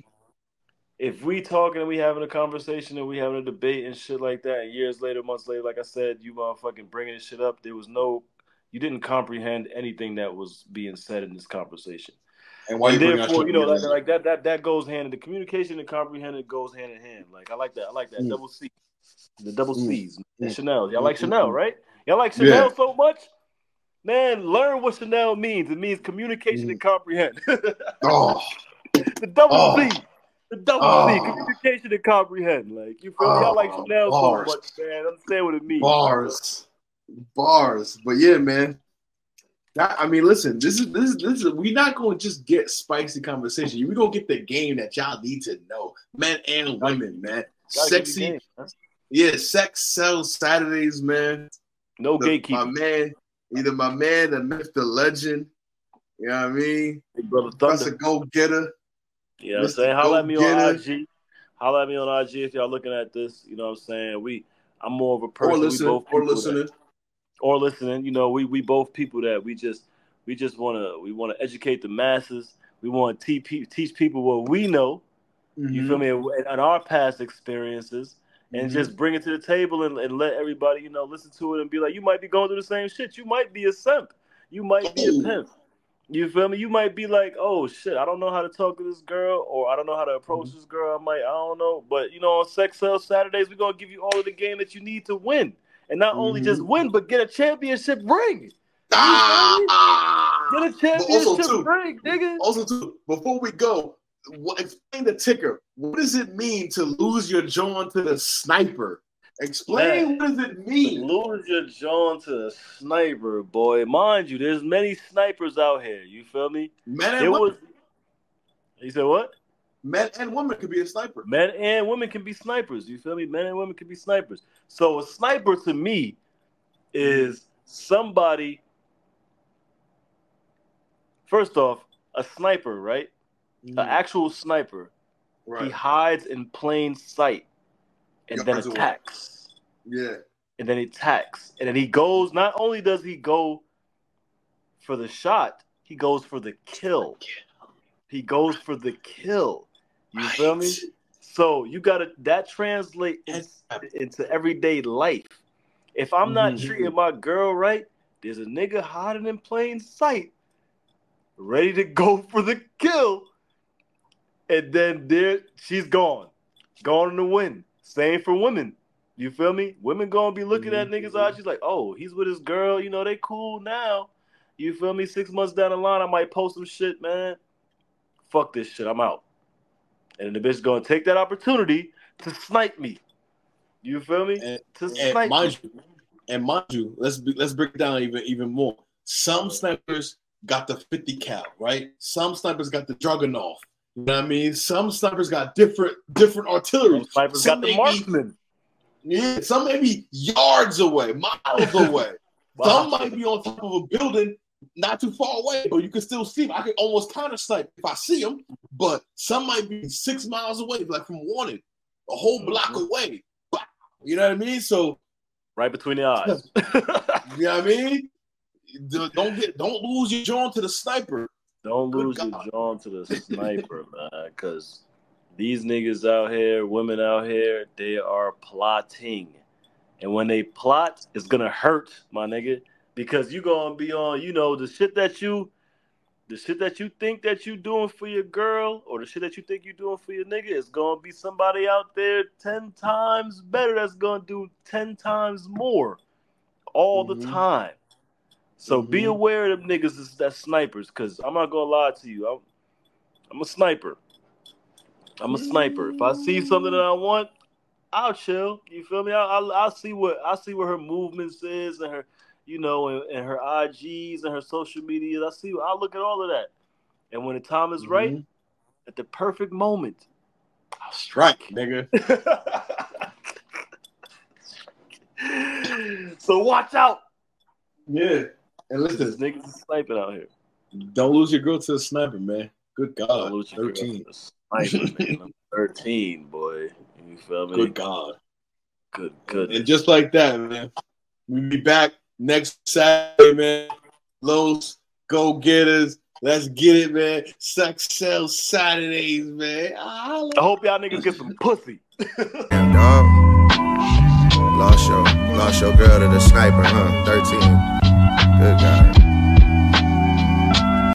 If we talking and we having a conversation and we having a debate and shit like that, and years later, months later, like I said, you motherfucking bringing this shit up, there was no, you didn't comprehend anything that was being said in this conversation. And why and you therefore, you know, like, like, that that that goes hand in the communication and comprehending goes hand in hand. Like I like that. I like that mm. double C, the double mm. C's. Mm. Chanel. Y'all like mm. Chanel, right? Y'all like Chanel yeah. so much. Man, learn what Chanel means. It means communication and mm. comprehend. *laughs* oh, the double oh. C. The double oh. C, communication and comprehend. Like you feel oh. me? I like oh, Chanel Bars. so much, man. Understand what it means. Bars, bars. But yeah, man. That, I mean, listen, this is this is this is we're not going to just get spicy conversation. We're gonna get the game that y'all need to know, men and women, man. Sexy, game, yeah, sex sells Saturdays, man. No the, gatekeeping. My man, either my man, the myth, the legend. You know what I mean? Big brother Thunder. That's a Go Getta. You know what I'm saying? Holla at me on IG. Holla at me on IG if y'all looking at this. You know what I'm saying? We I'm more of a person. Or listening. Or listening. That, or listening. You know, we we both people that we just we just want to we want to educate the masses. We want to teach teach people what we know. Mm-hmm. You feel mm-hmm. me? And, and, our past experiences, and mm-hmm. just bring it to the table and, and let everybody you know listen to it and be like, you might be going through the same shit. You might be a simp. You might be a pimp. You feel me? You might be like, oh shit, I don't know how to talk to this girl, or I don't know how to approach mm-hmm. this girl. I might, I don't know. But you know, on Sex Sales Saturdays, we're gonna give you all of the game that you need to win and not mm-hmm. only just mm-hmm. win, but get a championship ring. Ah, get a championship too, ring, nigga. Also, too, before we go, what, explain the ticker. What does it mean to lose your John to the sniper? Explain what does it mean? Lose your John to a sniper, boy. Mind you, there's many snipers out here. You feel me? Men and women. Was, you said what? Men and women could be a sniper. Men and women can be snipers. You feel me? Men and women can be snipers. So a sniper to me is somebody. First off, a sniper, right? Mm. An actual sniper. Right. He hides in plain sight and then attacks. Yeah. And then he attacks. And then he goes, not only does he go for the shot, he goes for the kill. He goes for the kill. You right. feel me? So you gotta that translate in, into everyday life. If I'm not mm-hmm. treating my girl right, there's a nigga hiding in plain sight, ready to go for the kill, and then there she's gone, gone to win. Same for women. You feel me? Women gonna be looking at Mhm. niggas out. She's like, oh, he's with his girl. You know, they cool now. You feel me? Six months down the line, I might post some shit, man. Fuck this shit. I'm out. And the bitch gonna take that opportunity to snipe me. You feel me? And, to and snipe mind me. you, and mind you, let's be, let's break it down even even more. Some snipers got the 50 cal, right? Some snipers got the Dragunov. You know what I mean? Some snipers got different different artillery. Some snipers Some got the be- marksman. Yeah, some may be yards away, miles *laughs* away. Some might be on top of a building not too far away, but you can still see them. I can almost counter snipe if I see them, but some might be six miles away, like from wanted, a whole block Mhm. away. You know what I mean? So, right between the eyes. *laughs* you know what I mean? *laughs* Don't get, don't lose your jaw to the sniper. Don't Good lose your God. jaw to the *laughs* sniper, man. Because these niggas out here, women out here, they are plotting. And when they plot, it's gonna hurt, my nigga. Because you gonna be on, you know, the shit that you the shit that you think that you doing for your girl or the shit that you think you doing for your nigga is gonna be somebody out there 10 times better that's gonna do 10 times more all Mhm. the time. So be Mhm. aware of them niggas is that snipers, cause I'm not gonna lie to you. I'm I'm a sniper. I'm a sniper. If I see something that I want, I'll chill. You feel me? I'll, I'll, I'll see what I see what her movements is and her, you know, and, and her IGs and her social media. I see. I'll look at all of that. And when the time is right, Mhm. at the perfect moment, I'll strike. nigga. *laughs* *laughs* so watch out. Yeah. And This listen, niggas is sniping out here. don't lose your girl to the sniper, man. Good God. Don't lose your girl to 13. Sniper, man. *laughs* 13, boy. You feel me? Good God. Good, good. And just like that, man, we'll be back next Saturday, man. Los go getters. Let's get it, man. Sex sells Saturdays, man. Ah, I hope y'all niggas get some pussy. Damn, dog. Lost your, lost your girl to the sniper, huh? 13. Good God.